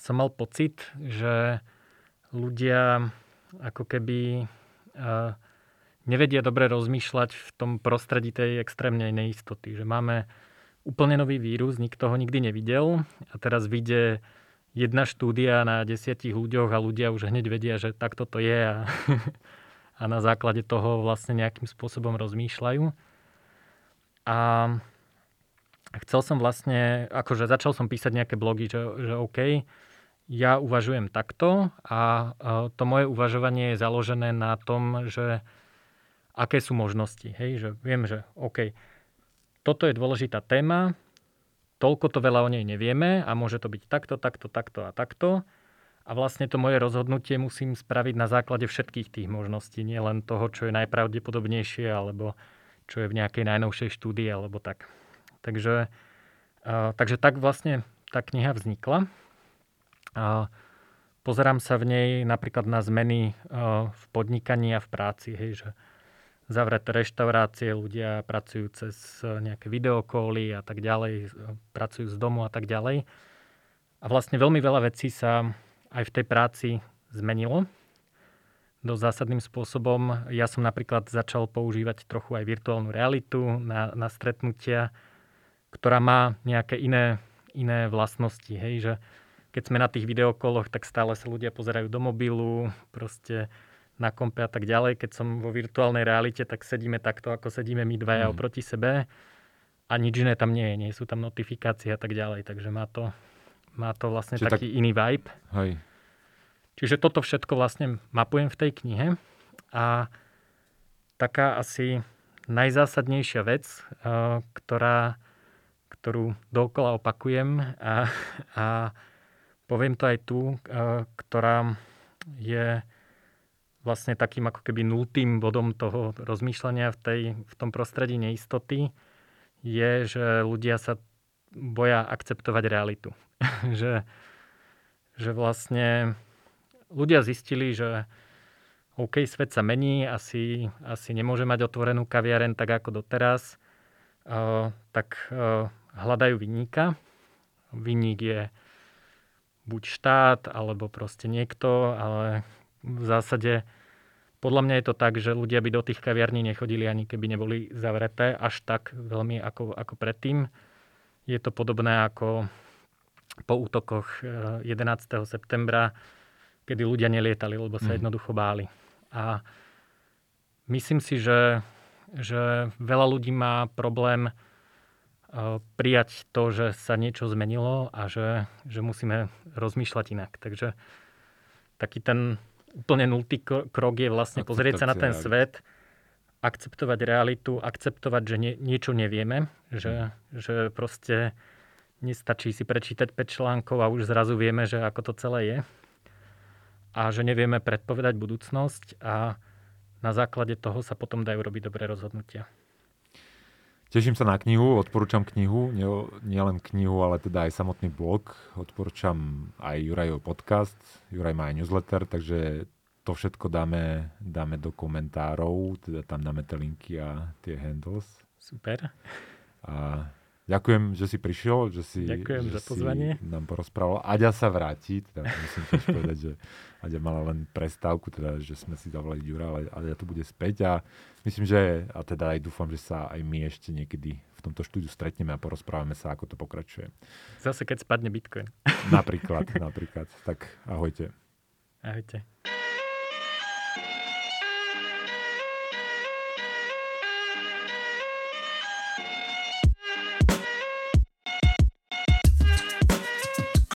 som mal pocit, že ľudia ako keby uh, nevedia dobre rozmýšľať v tom prostredí tej extrémnej neistoty. Že máme úplne nový vírus, nikto ho nikdy nevidel a teraz vyjde jedna štúdia na desiatich ľuďoch a ľudia už hneď vedia, že takto to je a, [laughs] a na základe toho vlastne nejakým spôsobom rozmýšľajú. A chcel som vlastne, akože začal som písať nejaké blogy, že, že OK, ja uvažujem takto a to moje uvažovanie je založené na tom, že aké sú možnosti. Hej, že viem, že OK, toto je dôležitá téma, toľko to veľa o nej nevieme a môže to byť takto, takto, takto a takto. A vlastne to moje rozhodnutie musím spraviť na základe všetkých tých možností, nie len toho, čo je najpravdepodobnejšie, alebo čo je v nejakej najnovšej štúdii, alebo tak. Takže, uh, takže tak vlastne tá kniha vznikla. A pozerám sa v nej napríklad na zmeny uh, v podnikaní a v práci. Hej, že zavreté reštaurácie, ľudia pracujú cez nejaké videokóly a tak ďalej, pracujú z domu a tak ďalej. A vlastne veľmi veľa vecí sa aj v tej práci zmenilo. dosť zásadným spôsobom. Ja som napríklad začal používať trochu aj virtuálnu realitu na, na stretnutia, ktorá má nejaké iné, iné vlastnosti. Hej, že keď sme na tých videokoloch, tak stále sa ľudia pozerajú do mobilu, proste na kompe a tak ďalej. Keď som vo virtuálnej realite, tak sedíme takto, ako sedíme my dvaja mm. oproti sebe a nič iné tam nie je. Nie sú tam notifikácie a tak ďalej. Takže má to, má to vlastne Čiže taký tak... iný vibe. Hej. Čiže toto všetko vlastne mapujem v tej knihe a taká asi najzásadnejšia vec, eh, ktorá, ktorú dokola opakujem a, a poviem to aj tu, eh, ktorá je vlastne takým ako keby nultým bodom toho rozmýšľania v, tej, v tom prostredí neistoty, je, že ľudia sa boja akceptovať realitu. [laughs] že, že vlastne ľudia zistili, že OK, svet sa mení, asi, asi nemôže mať otvorenú kaviaren tak ako doteraz, uh, tak uh, hľadajú vinníka. Vinník je buď štát, alebo proste niekto, ale v zásade podľa mňa je to tak, že ľudia by do tých kaviarní nechodili ani keby neboli zavreté až tak veľmi ako, ako predtým. Je to podobné ako po útokoch 11. septembra, kedy ľudia nelietali, lebo sa mm. jednoducho báli. A myslím si, že, že veľa ľudí má problém uh, prijať to, že sa niečo zmenilo a že, že musíme rozmýšľať inak. Takže taký ten úplne nultý krok je vlastne pozrieť sa na ten svet, akceptovať realitu, akceptovať, že nie, niečo nevieme, že, mm. že proste nestačí si prečítať 5 článkov a už zrazu vieme, že ako to celé je a že nevieme predpovedať budúcnosť a na základe toho sa potom dajú robiť dobré rozhodnutia. Teším sa na knihu, odporúčam knihu, nielen nie knihu, ale teda aj samotný blog. Odporúčam aj Jurajov podcast, Juraj má aj newsletter, takže to všetko dáme, dáme do komentárov, teda tam dáme tie linky a tie handles. Super. A Ďakujem, že si prišiel, že si, Ďakujem že za pozvanie. si nám porozprával. Aďa sa vráti, teda musím tiež [laughs] povedať, že Aďa mala len prestávku, teda, že sme si zavolali Ďura, ale Aďa tu bude späť a myslím, že, a teda aj dúfam, že sa aj my ešte niekedy v tomto štúdiu stretneme a porozprávame sa, ako to pokračuje. Zase keď spadne Bitcoin. Napríklad, napríklad. Tak ahojte. Ahojte.